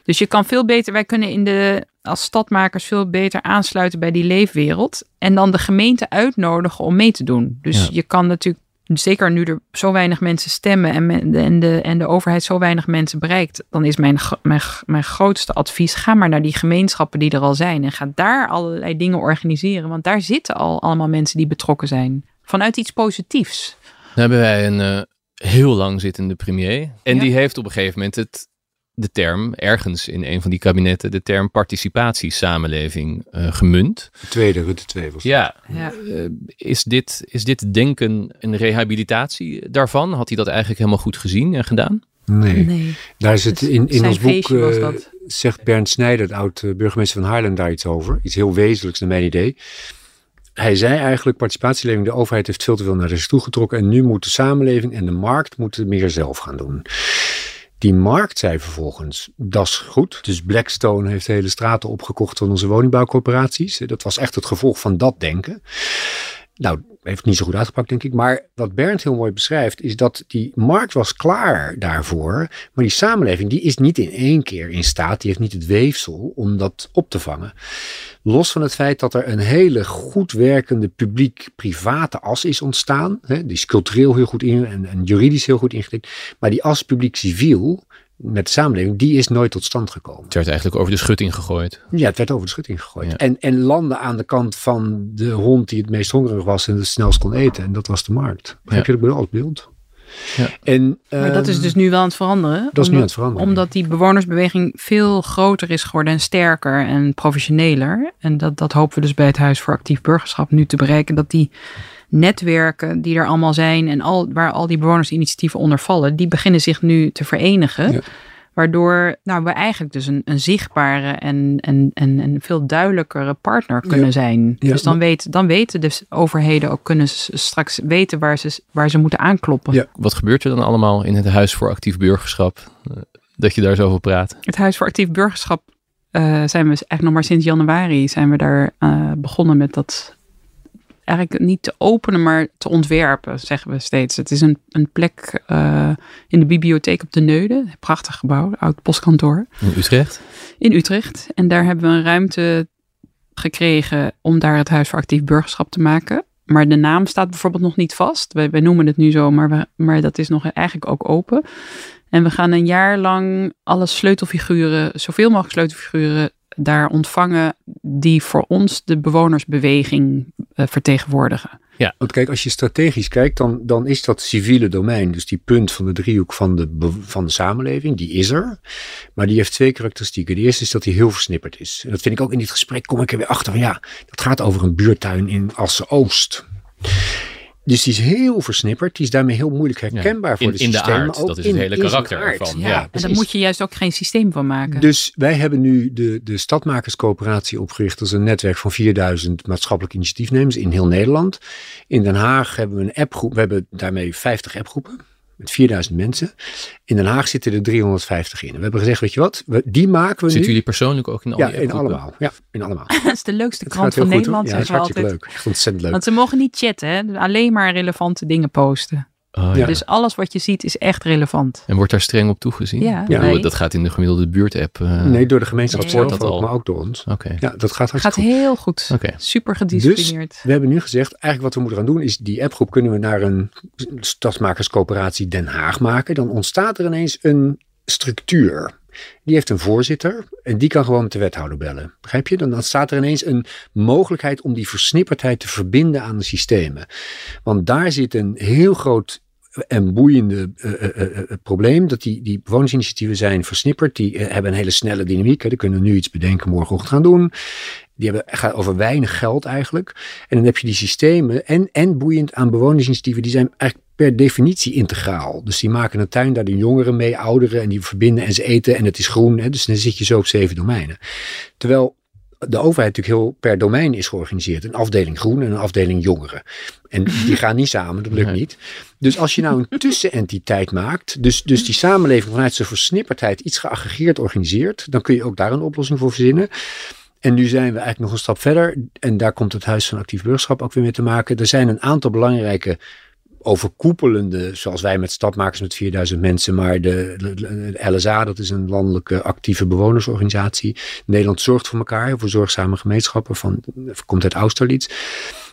dus, je kan veel beter, wij kunnen in de, als stadmakers veel beter aansluiten bij die leefwereld. En dan de gemeente uitnodigen om mee te doen. Dus je kan natuurlijk zeker nu er zo weinig mensen stemmen en, en, de, en de overheid zo weinig mensen bereikt, dan is mijn, mijn, mijn grootste advies: ga maar naar die gemeenschappen die er al zijn en ga daar allerlei dingen organiseren. Want daar zitten al allemaal mensen die betrokken zijn. Vanuit iets positiefs. Dan hebben wij een uh, heel lang zittende premier. En die heeft op een gegeven moment het de term, ergens in een van die kabinetten, de term participatiesamenleving uh, gemunt. De tweede, Rutte 2 was Ja, ja. Uh, is, dit, is dit denken een rehabilitatie daarvan? Had hij dat eigenlijk helemaal goed gezien en gedaan? Nee, nee. daar is het in, in ons boek, uh, zegt Bernd Snijder, de oud-burgemeester van Haarlem, daar iets over. Iets heel wezenlijks naar mijn idee. Hij zei eigenlijk, participatieleving, de overheid heeft veel te veel naar zich toe getrokken en nu moet de samenleving en de markt moeten meer zelf gaan doen. Die markt zei vervolgens, dat is goed. Dus Blackstone heeft hele straten opgekocht van onze woningbouwcorporaties. Dat was echt het gevolg van dat denken. Nou, heeft niet zo goed uitgepakt, denk ik. Maar wat Bernd heel mooi beschrijft, is dat die markt was klaar daarvoor. Maar die samenleving, die is niet in één keer in staat, die heeft niet het weefsel om dat op te vangen. Los van het feit dat er een hele goed werkende publiek-private as is ontstaan. Hè, die is cultureel heel goed in en, juridisch heel goed ingericht. Maar die as publiek-civiel, met de samenleving, die is nooit tot stand gekomen. Het werd eigenlijk over de schutting gegooid. Ja, het werd over de schutting gegooid. En, en landen aan de kant van de hond die het meest hongerig was en het snelst kon eten. En dat was de markt. Begrijp je dat beeld? Ja. En, maar dat is dus nu wel aan het veranderen. Dat is omdat, nu aan het veranderen. Omdat die bewonersbeweging veel groter is geworden en sterker en professioneler. En dat, dat hopen we dus bij het Huis voor Actief Burgerschap nu te bereiken. Dat die netwerken die er allemaal zijn en al, waar al die bewonersinitiatieven onder vallen, die beginnen zich nu te verenigen. Waardoor nou, we eigenlijk dus een, een zichtbare en, en, en, en veel duidelijkere partner kunnen zijn. dus dan, weet, dan weten de overheden ook, kunnen ze straks weten waar ze, waar ze moeten aankloppen. Wat gebeurt er dan allemaal in het Huis voor Actief Burgerschap? Eh, dat je daar zo over praat. Het Huis voor Actief Burgerschap uh, zijn we eigenlijk nog maar sinds januari zijn we daar uh, begonnen met dat eigenlijk niet te openen, maar te ontwerpen, zeggen we steeds. Het is een, een plek uh, in de bibliotheek op de Neude. Prachtig gebouw, oud postkantoor. In Utrecht? In Utrecht. En daar hebben we een ruimte gekregen om daar het Huis voor Actief Burgerschap te maken. maar de naam staat bijvoorbeeld nog niet vast. Wij, wij noemen het nu zo, maar, we, maar dat is nog eigenlijk ook open. En we gaan een jaar lang alle sleutelfiguren, zoveel mogelijk sleutelfiguren daar ontvangen die voor ons de bewonersbeweging uh, vertegenwoordigen. Ja. Want kijk, als je strategisch kijkt, dan, dan is dat civiele domein, dus die punt van de driehoek van de, van de samenleving, die is er. Maar die heeft twee karakteristieken. De eerste is dat hij heel versnipperd is. En dat vind ik ook in dit gesprek, kom ik er weer achter van ja, dat gaat over een buurtuin in Assen-Oost. Dus die is heel versnipperd. Die is daarmee heel moeilijk herkenbaar voor in, de systemen. In de aard, dat is het hele karakter ervan. Ja, ja en daar moet je juist ook geen systeem van maken. Dus wij hebben nu de, de Stadmakerscoöperatie opgericht als een netwerk van 4000 maatschappelijke initiatiefnemers in heel Nederland. In Den Haag hebben we een appgroep. We hebben daarmee 50 appgroepen met 4000 mensen. In Den Haag zitten er 350 in. we hebben gezegd, weet je wat, we, die maken we Zitten jullie persoonlijk ook in al ja, in allemaal. Ja, in allemaal. *laughs* dat is de leukste krant van Nederland, ja, dat is hartstikke leuk. Echt ontzettend leuk. Want ze mogen niet chatten, hè? alleen maar relevante dingen posten. Oh, ja. Dus alles wat je ziet is echt relevant. En wordt daar streng op toegezien? Ja. ja. Dat gaat in de gemiddelde buurtapp. Uh, nee, door de gemeenschap nee. dat al. maar ook door ons. Oké. Ja, dat gaat gaat goed. heel goed. Okay. Super gedisciplineerd. Dus we hebben nu gezegd, eigenlijk wat we moeten gaan doen is die appgroep kunnen we naar een stadsmakerscoöperatie Den Haag maken. Dan ontstaat er ineens een structuur. Die heeft een voorzitter en die kan gewoon met de wethouder bellen. Begrijp je? Dan staat er ineens een mogelijkheid om die versnipperdheid te verbinden aan de systemen. Want daar zit een heel groot en boeiende uh, uh, uh, probleem. Dat die, die bewonersinitiatieven zijn versnipperd. Die hebben een hele snelle dynamiek. Hè. Die kunnen nu iets bedenken, morgenochtend gaan doen. Die hebben, gaat over weinig geld eigenlijk. En dan heb je die systemen. En, en boeiend aan bewonersinitiatieven. Die zijn eigenlijk per definitie integraal. Dus die maken een tuin daar de jongeren mee, ouderen. En die verbinden en ze eten. En het is groen. Hè. Dus dan zit je zo op zeven domeinen. Terwijl de overheid natuurlijk heel per domein is georganiseerd. Een afdeling groen en een afdeling jongeren. En die gaan niet samen, dat lukt niet. Dus als je nou een tussenentiteit maakt, dus, dus die samenleving vanuit zijn versnipperdheid iets geaggregeerd organiseert, dan kun je ook daar een oplossing voor verzinnen. En nu zijn we eigenlijk nog een stap verder. En daar komt het Huis van Actief Burgerschap ook weer mee te maken. Er zijn een aantal belangrijke overkoepelende, zoals wij met stadmakers met 4000 mensen, maar de, de, LSA, dat is een landelijke actieve bewonersorganisatie. Nederland zorgt voor elkaar, voor zorgzame gemeenschappen, van, komt uit Austerlitz.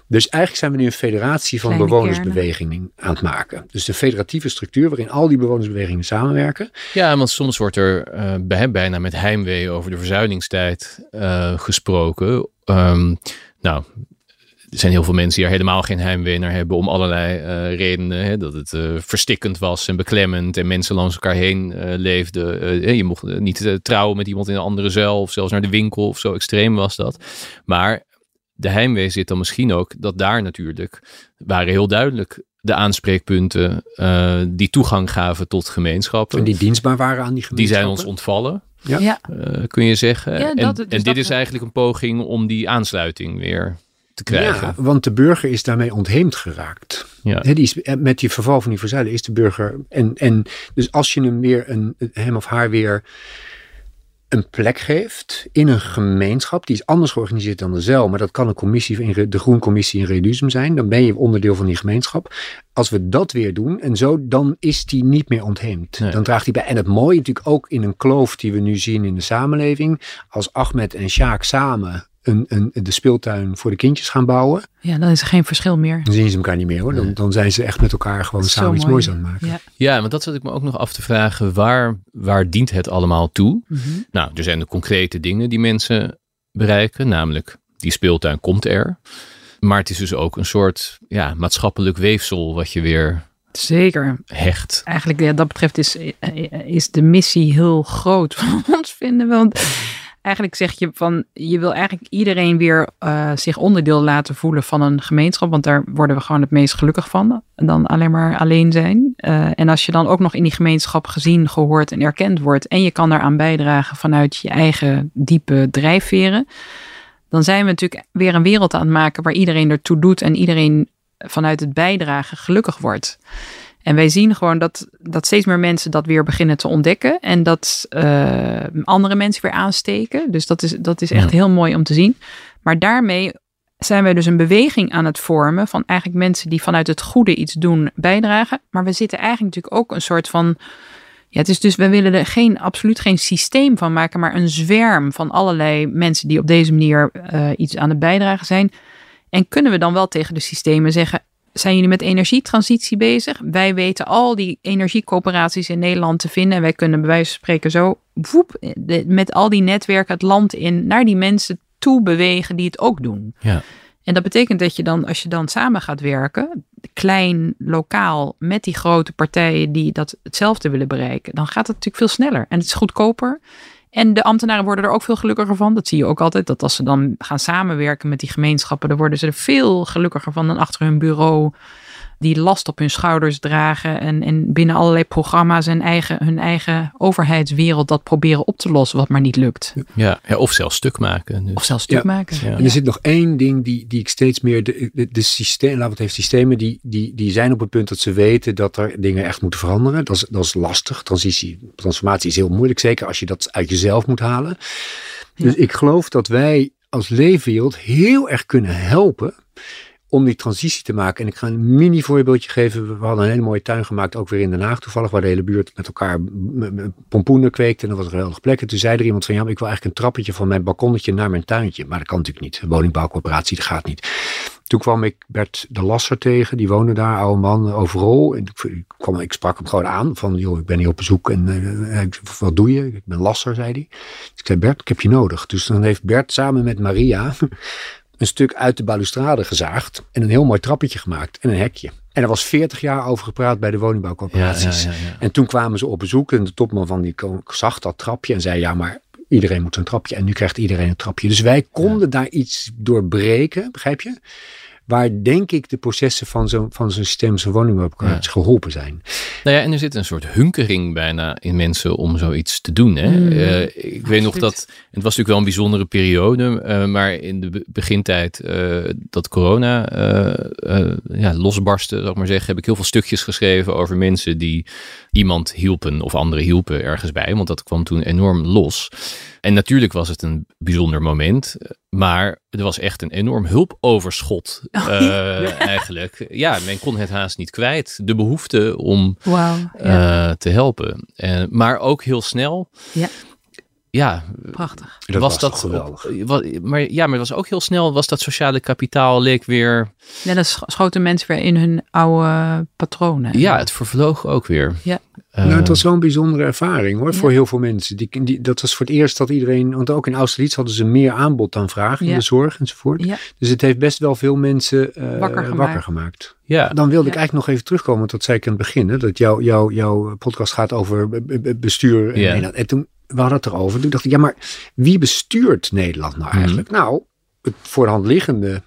Dus eigenlijk zijn we nu een federatie van bewonersbewegingen aan het maken. Dus een federatieve structuur waarin al die bewonersbewegingen samenwerken. Ja, want soms wordt er uh, bijna met heimwee over de verzuiningstijd uh, gesproken. Um, nou, er zijn heel veel mensen die er helemaal geen heimwee naar hebben om allerlei uh, redenen. Hè, dat het uh, verstikkend was en beklemmend en mensen langs elkaar heen uh, leefden. je mocht niet trouwen met iemand in een andere zuil of zelfs naar de winkel of zo extreem was dat. Maar de heimwee zit dan misschien ook dat daar natuurlijk waren heel duidelijk de aanspreekpunten die toegang gaven tot gemeenschappen. En die dienstbaar waren aan die gemeenschappen. Die zijn ons ontvallen. Ja. kun je zeggen. Ja, dat, en, dus en dit is eigenlijk een poging om die aansluiting weer krijgen. Ja, want de burger is daarmee ontheemd geraakt. Ja. die is, eh, met die verval van die verzuilen is de burger. En, en dus als je hem weer een, hem of haar weer een plek geeft in een gemeenschap, die is anders georganiseerd dan de zeil, maar dat kan een commissie, de Groencommissie in Reduzum zijn, dan ben je onderdeel van die gemeenschap. Als we dat weer doen en zo, dan is die niet meer ontheemd. Dan draagt hij bij. En het mooie natuurlijk ook in een kloof die we nu zien in de samenleving, als Ahmed en Sjaak samen een, een, de speeltuin voor de kindjes gaan bouwen. Ja, dan is er geen verschil meer. Dan zien ze elkaar niet meer hoor. Dan, dan zijn ze echt met elkaar gewoon samen iets moois aan het maken. Ja. ja, maar dat zat ik me ook nog af te vragen. Waar, waar dient het allemaal toe? Mhm. Nou, er zijn de concrete dingen die mensen bereiken. Namelijk, die speeltuin komt er. Maar het is dus ook een soort ja, maatschappelijk weefsel wat je weer Zeker. Hecht. Eigenlijk, ja, dat betreft is, is de missie heel groot van *laughs* ons vinden. Want eigenlijk zeg je van je wil eigenlijk iedereen weer uh, zich onderdeel laten voelen van een gemeenschap. Want daar worden we gewoon het meest gelukkig van. Dan alleen maar alleen zijn. Uh, en als je dan ook nog in die gemeenschap gezien, gehoord en erkend wordt. En je kan daaraan bijdragen vanuit je eigen diepe drijfveren. Dan zijn we natuurlijk weer een wereld aan het maken waar iedereen ertoe doet en iedereen vanuit het bijdragen gelukkig wordt. En wij zien gewoon dat, dat steeds meer mensen dat weer beginnen te ontdekken. En dat uh, andere mensen weer aansteken. Dus dat is, dat is echt heel mooi om te zien. Maar daarmee zijn wij dus een beweging aan het vormen van eigenlijk mensen die vanuit het goede iets doen bijdragen. Maar we zitten eigenlijk natuurlijk ook een soort van. Ja, het is dus, we willen er geen, absoluut geen systeem van maken, maar een zwerm van allerlei mensen die op deze manier uh, iets aan het bijdragen zijn. En kunnen we dan wel tegen de systemen zeggen, zijn jullie met energietransitie bezig? Wij weten al die energiecoöperaties in Nederland te vinden. En wij kunnen bij wijze van spreken zo woep, de- met al die netwerken het land in naar die mensen toe bewegen die het ook doen. Ja. En dat betekent dat je dan, als je dan samen gaat werken, klein, lokaal, met die grote partijen die dat hetzelfde willen bereiken, dan gaat het natuurlijk veel sneller. En het is goedkoper. En de ambtenaren worden er ook veel gelukkiger van. Dat zie je ook altijd. Dat als ze dan gaan samenwerken met die gemeenschappen, dan worden ze er veel gelukkiger van dan achter hun bureau. Die last op hun schouders dragen. En, en binnen allerlei programma's en eigen, hun eigen overheidswereld dat proberen op te lossen, wat maar niet lukt. Ja, ja, of zelfs stuk maken. Dus. Of zelfs stuk Ja. maken. Ja. En er zit nog één ding die, die ik steeds meer. De, de, de systeem, laten we het even systemen. Die, die, die zijn op het punt dat ze weten dat er dingen echt moeten veranderen. Dat is, dat is lastig. Transitie, transformatie is heel moeilijk. Zeker als je dat uit jezelf moet halen. Dus ik geloof dat wij als leefwereld heel erg kunnen helpen. Om die transitie te maken. En ik ga een mini voorbeeldje geven. We hadden een hele mooie tuin gemaakt. Ook weer in Den Haag toevallig. Waar de hele buurt met elkaar pompoenen kweekte. En dat was een geweldige plek. En toen zei er iemand van. Ja, ik wil eigenlijk een trappetje van mijn balkonnetje naar mijn tuintje. Maar dat kan natuurlijk niet. Een woningbouwcorporatie, dat gaat niet. Toen kwam ik Bert de Lasser tegen. Die woonde daar, oude man, overal. En ik, kwam, ik sprak hem gewoon aan. Van, joh, ik ben hier op bezoek. En eh, ik- wat doe je? Ik ben Lasser, zei hij. Ik zei, Bert, ik heb je nodig. Dus dan heeft Bert samen met Maria *laughs* een stuk uit de balustrade gezaagd. En een heel mooi trappetje gemaakt. En een hekje. En er was 40 jaar over gepraat bij de woningbouwcorporaties. ja, ja, ja. En toen kwamen ze op bezoek. En de topman van die zag dat trapje. En zei, ja, maar iedereen moet een trapje. En nu krijgt iedereen een trapje. Dus wij konden daar iets doorbreken, begrijp je? Waar denk ik de processen van zo'n van zo'n systeem, zo'n woningbouwcorporatie geholpen zijn. Nou ja, en er zit een soort hunkering bijna in mensen om zoiets te doen. Hè? Mm, Eh, ik weet nog dat, het was natuurlijk wel een bijzondere periode, eh, maar in de be- begintijd eh, dat corona eh, eh, ja, losbarstte, zal ik maar zeggen, heb ik heel veel stukjes geschreven over mensen die iemand hielpen of anderen hielpen ergens bij, want dat kwam toen enorm los. En natuurlijk was het een bijzonder moment, maar er was echt een enorm hulpoverschot *laughs* eh, eigenlijk. Ja, men kon het haast niet kwijt. De behoefte om. Ja, eh, te helpen. En, maar ook heel snel. Ja. Ja, prachtig. Dat was, was dat geweldig. maar ja, maar het was ook heel snel. Was dat sociale kapitaal leek weer. Ja, dan sch- schoten mensen weer in hun oude patronen. Ja, het vervloog ook weer. Ja. Eh, nou, het was wel een bijzondere ervaring hoor, Ja. voor heel veel mensen. Die, die, dat was voor het eerst dat iedereen, want ook in Austerlitz hadden ze meer aanbod dan vraag in Ja. de zorg enzovoort. Ja. Dus het heeft best wel veel mensen eh, Wakker gemaakt. wakker gemaakt. ja, Dan wilde ik eigenlijk nog even terugkomen, want dat zei ik aan het begin. Hè, dat jouw jouw jouw podcast gaat over be- be- bestuur. En, Ja. Nederland. en toen we hadden het erover. Toen dacht ik, ja, maar wie bestuurt Nederland nou Mhm. eigenlijk? Nou, het voor de hand liggende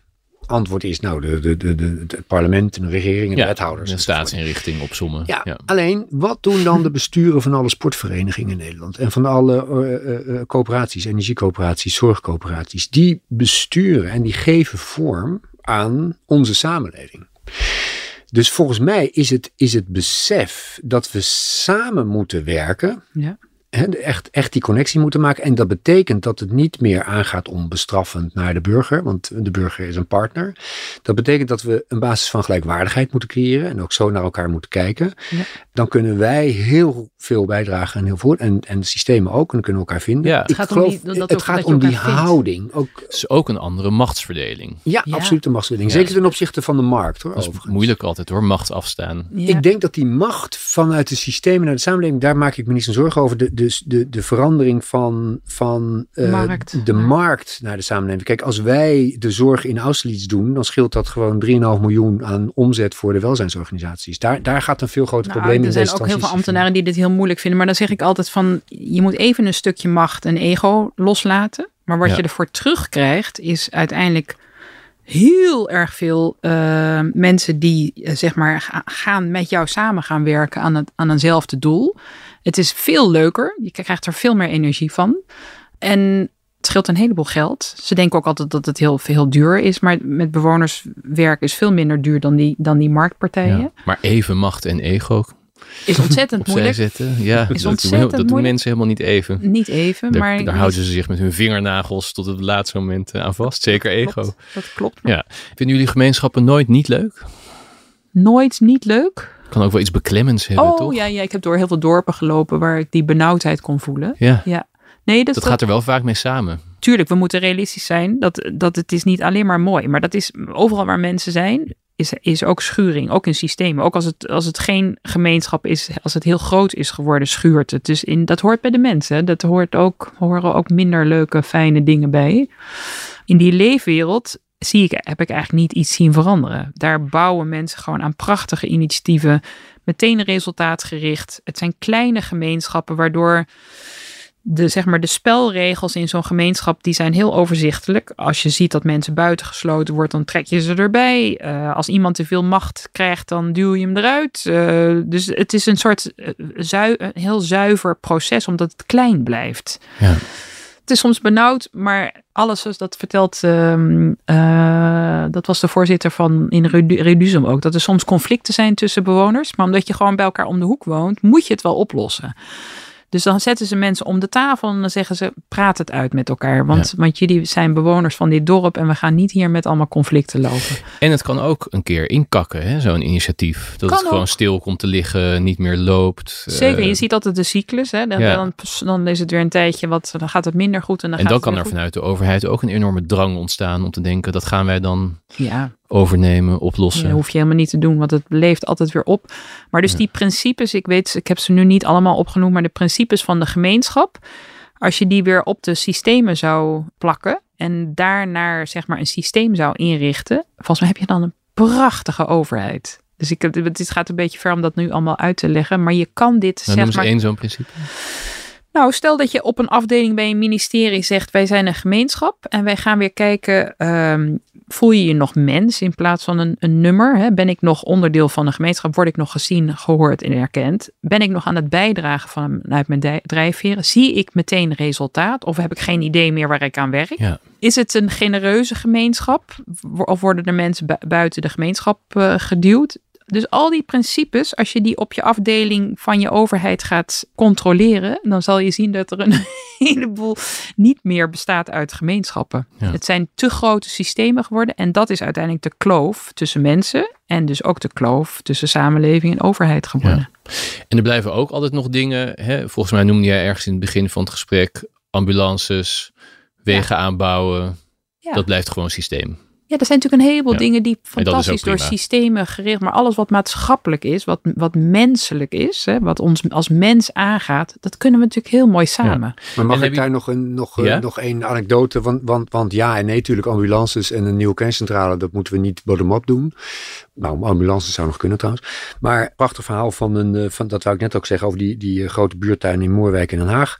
antwoord is nou de, de, de, de, het parlement en de regering en de ja, wethouders. een enzovoort. staatsinrichting op sommen. Ja, ja. alleen wat doen dan de besturen van alle sportverenigingen in Nederland en van alle eh, eh, eh, coöperaties, energiecoöperaties, zorgcoöperaties? Die besturen en die geven vorm aan onze samenleving. Dus volgens mij is het, is het besef dat we samen moeten werken, Ja. Echt, echt die connectie moeten maken. En dat betekent dat het niet meer aangaat om bestraffend naar de burger, want de burger is een partner. Dat betekent dat we een basis van gelijkwaardigheid moeten creëren en ook zo naar elkaar moeten kijken. Ja. Dan kunnen wij heel veel bijdragen en heel veel, en, en de systemen ook, en dan kunnen we elkaar vinden. Ja. Ik Het gaat om geloof, die- dat het gaat om die vindt. houding. Ook, Het is ook een andere machtsverdeling. ja, Ja. absoluut een machtsverdeling. Ja. Zeker ten opzichte van de markt hoor. Dat is overigens. moeilijk altijd hoor, macht afstaan. Ja. Ik denk dat die macht vanuit de systemen naar de samenleving, daar maak ik me niet zo'n zorgen over. De, de, de, de verandering van, van eh, Markt. de markt naar de samenleving. Kijk, als wij de zorg in Austerlitz doen, dan scheelt dat gewoon 3,5 miljoen aan omzet voor de welzijnsorganisaties. Daar, daar gaat een veel groter Nou, probleem in er zijn deze ook heel veel ambtenaren die dit heel moeilijk vinden. Maar dan zeg ik altijd van, je moet even een stukje macht en ego loslaten. Maar wat Ja. je ervoor terugkrijgt is uiteindelijk heel erg veel eh, mensen die eh, zeg maar ga- gaan met jou samen gaan werken aan, het, aan eenzelfde doel. Het is veel leuker. Je krijgt er veel meer energie van. En het scheelt een heleboel geld. Ze denken ook altijd dat het heel, heel duur is. Maar met bewonerswerk is veel minder duur dan die, dan die marktpartijen. Ja. Maar even macht en ego Is ontzettend *laughs* moeilijk. zetten. Ja, dat, doen, dat doen mensen helemaal niet even. Niet even, Daar, maar daar houden ze zich met hun vingernagels tot het laatste moment eh, aan vast. Zeker ego. Klopt, dat klopt. Ja. Vinden jullie gemeenschappen nooit niet leuk? Nooit niet leuk. Kan ook wel iets beklemmends hebben, oh toch? ja, ja, ik heb door heel veel dorpen gelopen waar ik die benauwdheid kon voelen. Ja, Ja. Nee, dat, dat gaat er wel vaak mee samen. tuurlijk, we moeten realistisch zijn dat, dat het is niet alleen maar mooi. Maar dat is overal waar mensen zijn, is, is ook schuring. Ook in systemen. Ook als het, als het geen gemeenschap is, als het heel groot is geworden, schuurt het. Dus in, dat hoort bij de mensen. Dat hoort ook, horen ook minder leuke, fijne dingen bij. In die leefwereld zie ik, heb ik eigenlijk niet iets zien veranderen. Daar bouwen mensen gewoon aan prachtige initiatieven. Meteen resultaatgericht. Het zijn kleine gemeenschappen waardoor de, zeg maar, de spelregels in zo'n gemeenschap die zijn heel overzichtelijk. Als je ziet dat mensen buitengesloten wordt, dan trek je ze erbij. Uh, als iemand te veel macht krijgt, dan duw je hem eruit. Uh, dus het is een soort uh, zui een heel zuiver proces, omdat het klein blijft. Ja. Het is soms benauwd, maar alles zoals dat vertelt, um, dat was de voorzitter van in Reduzum ook, dat er soms conflicten zijn tussen bewoners, maar omdat je gewoon bij elkaar om de hoek woont, moet je het wel oplossen. Dus dan zetten ze mensen om de tafel en dan zeggen ze: praat het uit met elkaar. Want, ja. want jullie zijn bewoners van dit dorp en we gaan niet hier met allemaal conflicten lopen. En het kan ook een keer inkakken, zo'n initiatief. Dat kan het gewoon ook. stil komt te liggen, niet meer loopt. Zeker, uh, je ziet altijd de cyclus. Hè? Dan, ja. dan, dan, is het weer een tijdje wat, dan gaat het minder goed. En dan, en dan kan er goed. vanuit de overheid ook een enorme drang ontstaan om te denken: dat gaan wij dan ja overnemen, oplossen. Dat hoef je helemaal niet te doen, want het leeft altijd weer op. Maar dus ja. die principes, ik weet, ik heb ze nu niet allemaal opgenoemd, maar de principes van de gemeenschap, als je die weer op de systemen zou plakken en daarnaar zeg maar een systeem zou inrichten, volgens mij heb je dan een prachtige overheid. Dus ik, het gaat een beetje ver om dat nu allemaal uit te leggen, maar je kan dit nou, zeg maar. één zo'n principe. Nou, stel dat je op een afdeling bij een ministerie zegt: wij zijn een gemeenschap en wij gaan weer kijken. Um, voel je je nog mens in plaats van een, een nummer? Hè? Ben ik nog onderdeel van een gemeenschap? Word ik nog gezien, gehoord en erkend? Ben ik nog aan het bijdragen vanuit mijn drijfveren? Zie ik meteen resultaat? Of heb ik geen idee meer waar ik aan werk? Ja. Is het een genereuze gemeenschap? Of worden er mensen bu buiten de gemeenschap uh, geduwd? Dus al die principes, als je die op je afdeling van je overheid gaat controleren, dan zal je zien dat er een *laughs* heleboel niet meer bestaat uit gemeenschappen. Ja. Het zijn te grote systemen geworden en dat is uiteindelijk de kloof tussen mensen en dus ook de kloof tussen samenleving en overheid geworden. Ja. En er blijven ook altijd nog dingen, hè? volgens mij noemde jij ergens in het begin van het gesprek ambulances, wegen ja. aanbouwen. Dat blijft gewoon systeem. Ja, er zijn natuurlijk een heleboel ja. dingen die fantastisch door systemen gericht, maar alles wat maatschappelijk is, wat, wat menselijk is, hè, wat ons als mens aangaat, dat kunnen we natuurlijk heel mooi samen. Ja. Maar mag en ik daar je... nog een, nog, ja? nog een anekdote? Want, want, want ja en nee, natuurlijk ambulances en een nieuwe kerncentrale, dat moeten we niet bottom-up doen. Nou, ambulances zou nog kunnen trouwens. Maar prachtig verhaal van een, van, dat wou ik net ook zeggen, over die, die grote buurtuin in Moerwijk in Den Haag.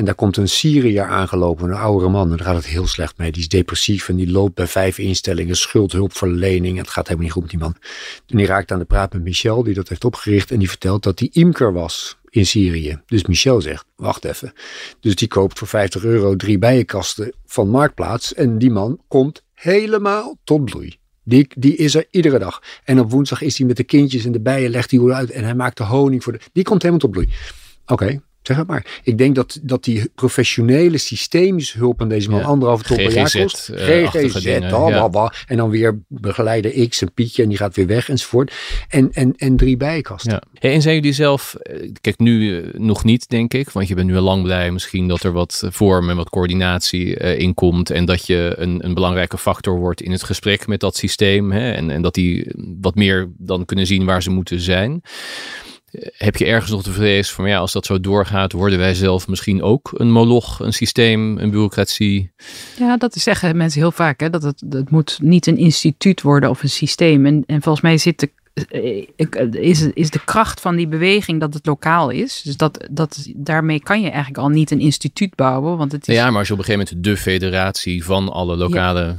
En daar komt een Syriër aangelopen, een oudere man. En daar gaat het heel slecht mee. Die is depressief en die loopt bij vijf instellingen, schuldhulpverlening. Het gaat helemaal niet goed met die man. En die raakt aan de praat met Michel, die dat heeft opgericht. En die vertelt dat hij imker was in Syrië. Dus Michel zegt, wacht even. Dus die koopt voor 50 euro drie bijenkasten van Marktplaats. En die man komt helemaal tot bloei. Die, die is er iedere dag. En op woensdag is hij met de kindjes en de bijen, legt hij uit. En hij maakt de honing voor de... Die komt helemaal tot bloei. Oké. Zeg het maar. Ik denk dat, dat die professionele systemische hulp aan deze man ja. anderhalve ton per jaar kost. Uh, GGZ, dingen, ja. en dan weer begeleider X en Pietje en die gaat weer weg enzovoort. En, en, en drie. Ja. Hey, en zijn jullie zelf, kijk nu uh, nog niet denk ik, want je bent nu al lang blij misschien dat er wat vorm en wat coördinatie uh, in komt en dat je een, een belangrijke factor wordt in het gesprek met dat systeem hè, en, en dat die wat meer dan kunnen zien waar ze moeten zijn. Heb je ergens nog de vrees van ja, als dat zo doorgaat, worden wij zelf misschien ook een moloch, een systeem, een bureaucratie? Ja, dat zeggen mensen heel vaak. Hè? Dat het, het moet niet een instituut worden of een systeem. En, en volgens mij zit de, is, is de kracht van die beweging dat het lokaal is. Dus dat, dat, daarmee kan je eigenlijk al niet een instituut bouwen. Want het is... Ja, maar als je op een gegeven moment de federatie van alle lokale ja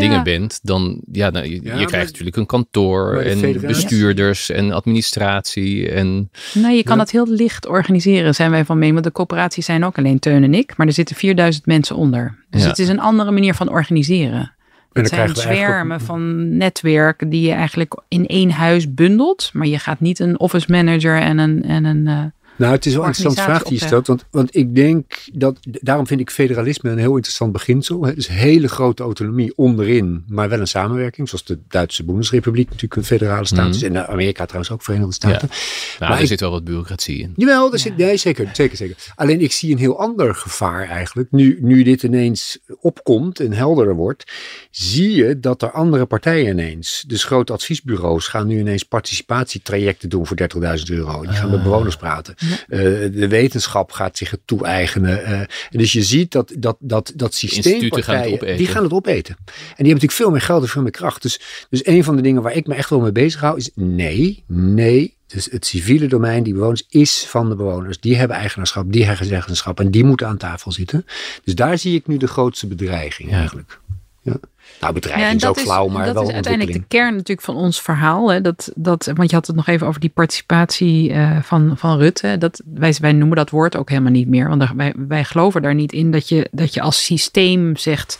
dingen ja. bent, dan ja, nou, je, ja, je krijgt maar, natuurlijk een kantoor en bestuurders en administratie. En, nou, je kan ja. dat heel licht organiseren, zijn wij van mening. Want de coöperaties zijn ook alleen Teun en ik, maar er zitten 4000 mensen onder. Dus het is een andere manier van organiseren. Het zijn zwermen van netwerken die je eigenlijk in één huis bundelt. Maar je gaat niet een office manager en een, en een uh, Nou, het is wel een interessante vraag die je stelt. Want, want ik denk dat, daarom vind ik federalisme een heel interessant beginsel. Hè. Dus hele grote autonomie onderin, maar wel een samenwerking. Zoals de Duitse Bundesrepubliek natuurlijk een federale staat is. En Amerika trouwens ook Verenigde Staten. Ja. Nou, maar er zit wel wat bureaucratie in. Jawel, er zit, nee, zeker, zeker, zeker. Alleen ik zie een heel ander gevaar eigenlijk. Nu, nu dit ineens opkomt en helderder wordt, zie je dat er andere partijen ineens, dus grote adviesbureaus, gaan nu ineens participatietrajecten doen voor 30.000 euro. Die gaan met ah. bewoners praten. Eh, de wetenschap gaat zich het toe-eigenen. Uh, dus je ziet dat, dat, dat, dat systeempartijen, gaan die gaan het opeten. En die hebben natuurlijk veel meer geld en veel meer kracht. Dus, dus een van de dingen waar ik me echt wel mee bezig hou is nee, nee, dus het civiele domein, die bewoners, is van de bewoners. Die hebben eigenaarschap, die hebben zeggenschap en die moeten aan tafel zitten. Dus daar zie ik nu de grootste bedreiging eigenlijk. Ja. Nou, bedreiging is ook flauw, maar dat wel Dat is uiteindelijk de kern natuurlijk van ons verhaal. Hè? Dat, dat, want je had het nog even over die participatie uh, van, van Rutte. Dat, wij, wij noemen dat woord ook helemaal niet meer. Want wij, wij geloven daar niet in dat je, dat je als systeem zegt...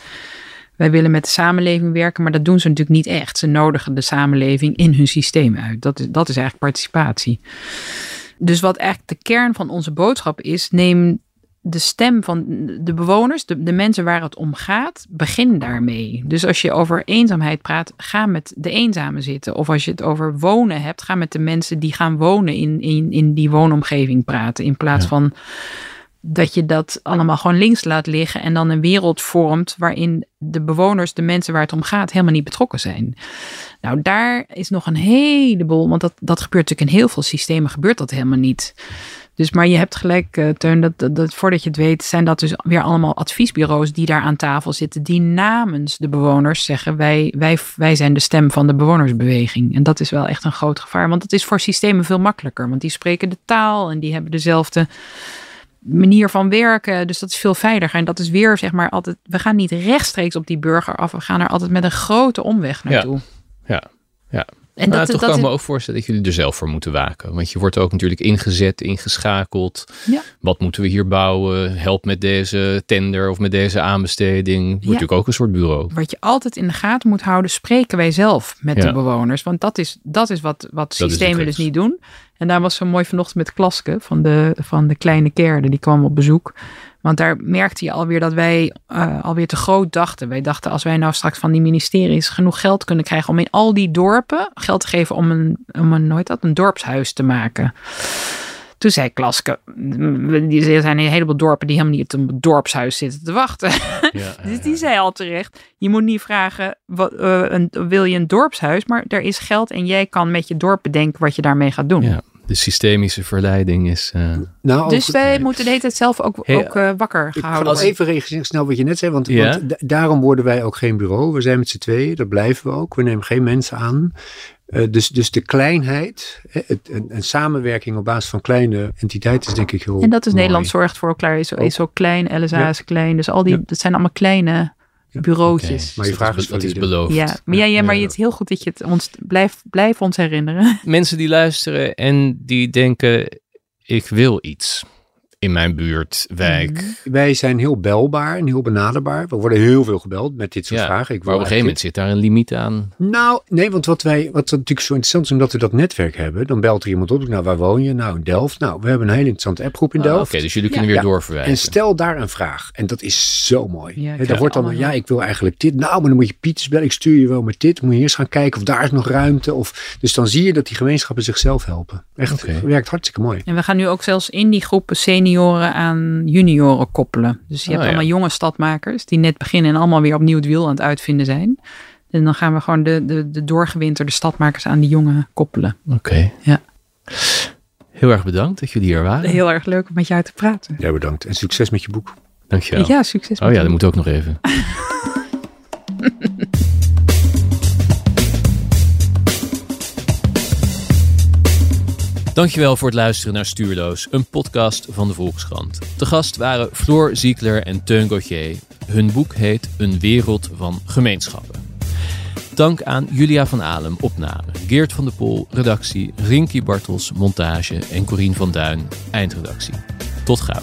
wij willen met de samenleving werken, maar dat doen ze natuurlijk niet echt. Ze nodigen de samenleving in hun systeem uit. Dat is, dat is eigenlijk participatie. Dus wat eigenlijk de kern van onze boodschap is, neem de stem van de bewoners, de, de mensen waar het om gaat, begin daarmee. Dus als je over eenzaamheid praat, ga met de eenzamen zitten. Of als je het over wonen hebt, ga met de mensen die gaan wonen in, in, in die woonomgeving praten. In plaats van dat je dat allemaal gewoon links laat liggen en dan een wereld vormt waarin de bewoners, de mensen waar het om gaat, helemaal niet betrokken zijn. Nou, daar is nog een heleboel, want dat, dat gebeurt natuurlijk in heel veel systemen, gebeurt dat helemaal niet. Dus, maar je hebt gelijk, uh, Teun, dat, dat, voordat je het weet, zijn dat dus weer allemaal adviesbureaus die daar aan tafel zitten, die namens de bewoners zeggen: wij, wij, wij zijn de stem van de bewonersbeweging. En dat is wel echt een groot gevaar, want het is voor systemen veel makkelijker, want die spreken de taal en die hebben dezelfde manier van werken. Dus dat is veel veiliger. En dat is weer, zeg maar, altijd. We gaan niet rechtstreeks op die burger af. We gaan er altijd met een grote omweg naartoe. Ja, ja. ja. En nou, dat, toch dat kan ik me ook voorstellen dat jullie er zelf voor moeten waken. Want je wordt ook natuurlijk ingezet, ingeschakeld. Ja. Wat moeten we hier bouwen? Help met deze tender of met deze aanbesteding. Wordt natuurlijk ook een soort bureau. Wat je altijd in de gaten moet houden, spreken wij zelf met de bewoners. Want dat is, dat is wat, wat systemen dus niet doen. En daar was zo mooi vanochtend met Klaske van de, van de kleine kerde. Die kwam op bezoek. Want daar merkte je alweer dat wij uh, alweer te groot dachten. Wij dachten als wij nou straks van die ministeries genoeg geld kunnen krijgen om in al die dorpen geld te geven om een, om een, nooit dat, een dorpshuis te maken. Toen zei Klaske, er zijn een heleboel dorpen die helemaal niet op een dorpshuis zitten te wachten. Ja, *laughs* dus die zei al terecht, je moet niet vragen, wat, uh, een, wil je een dorpshuis? Maar er is geld en jij kan met je dorp bedenken wat je daarmee gaat doen. Ja de systemische verleiding is. Uh... Nou, dus wij moeten de hele tijd zelf ook, ook uh, wakker gehouden worden. Even reageren snel wat je net zei, want, want daarom worden wij ook geen bureau. We zijn met z'n tweeën, dat blijven we ook. We nemen geen mensen aan. Uh, dus, dus de kleinheid, het, een, een, samenwerking op basis van kleine entiteiten is denk ik heel En dat is Nederland zorgt voor elkaar, is zo, is zo klein, LSA is klein. Dus al die, dat zijn allemaal kleine bureautjes. Maar je vraag is, wat is beloofd. Ja, maar, ja, ja, maar het is heel goed dat je het ons blijft blijf ons herinneren. Mensen die luisteren en die denken, ik wil iets in mijn buurt, wijk. Mhm. Wij zijn heel belbaar en heel benaderbaar. We worden heel veel gebeld met dit soort vragen. Ik maar op een gegeven moment zit daar een limiet aan. Nou, nee, want wat wij, wat natuurlijk zo interessant is, omdat we dat netwerk hebben, dan belt er iemand op. Nou, waar woon je? Nou, in Delft. Nou, we hebben een hele interessante appgroep in ah, Delft. Oké, dus jullie kunnen weer doorverwijzen. En stel daar een vraag. En dat is zo mooi. Ja, daar wordt dan, ja, ik wil eigenlijk dit. Nou, maar dan moet je Pieters bellen. Ik stuur je wel met dit. Moet je eerst gaan kijken of daar is nog ruimte. Of, dus dan zie je dat die gemeenschappen zichzelf helpen. Echt, okay. werkt hartstikke mooi. En we gaan nu ook zelfs in die groepen senioren aan junioren koppelen. Dus je hebt oh, allemaal jonge stadmakers die net beginnen en allemaal weer opnieuw het wiel aan het uitvinden zijn. En dan gaan we gewoon de, de, de doorgewinterde stadmakers aan die jongen koppelen. Oké. Ja. Heel erg bedankt dat jullie hier waren. Heel erg leuk om met jou te praten. Ja, bedankt. En succes met je boek. Dankjewel. Ja, succes. oh ja, dat moet ook nog even. *laughs* Dankjewel voor het luisteren naar Stuurloos, een podcast van de Volkskrant. De gast waren Floor Ziekler en Teun Gauthier. Hun boek heet Een wereld van gemeenschappen. Dank aan Julia van Alem, opname, Geert van der Pol, redactie, Rinky Bartels, montage en Corien van Duin, eindredactie. Tot gauw.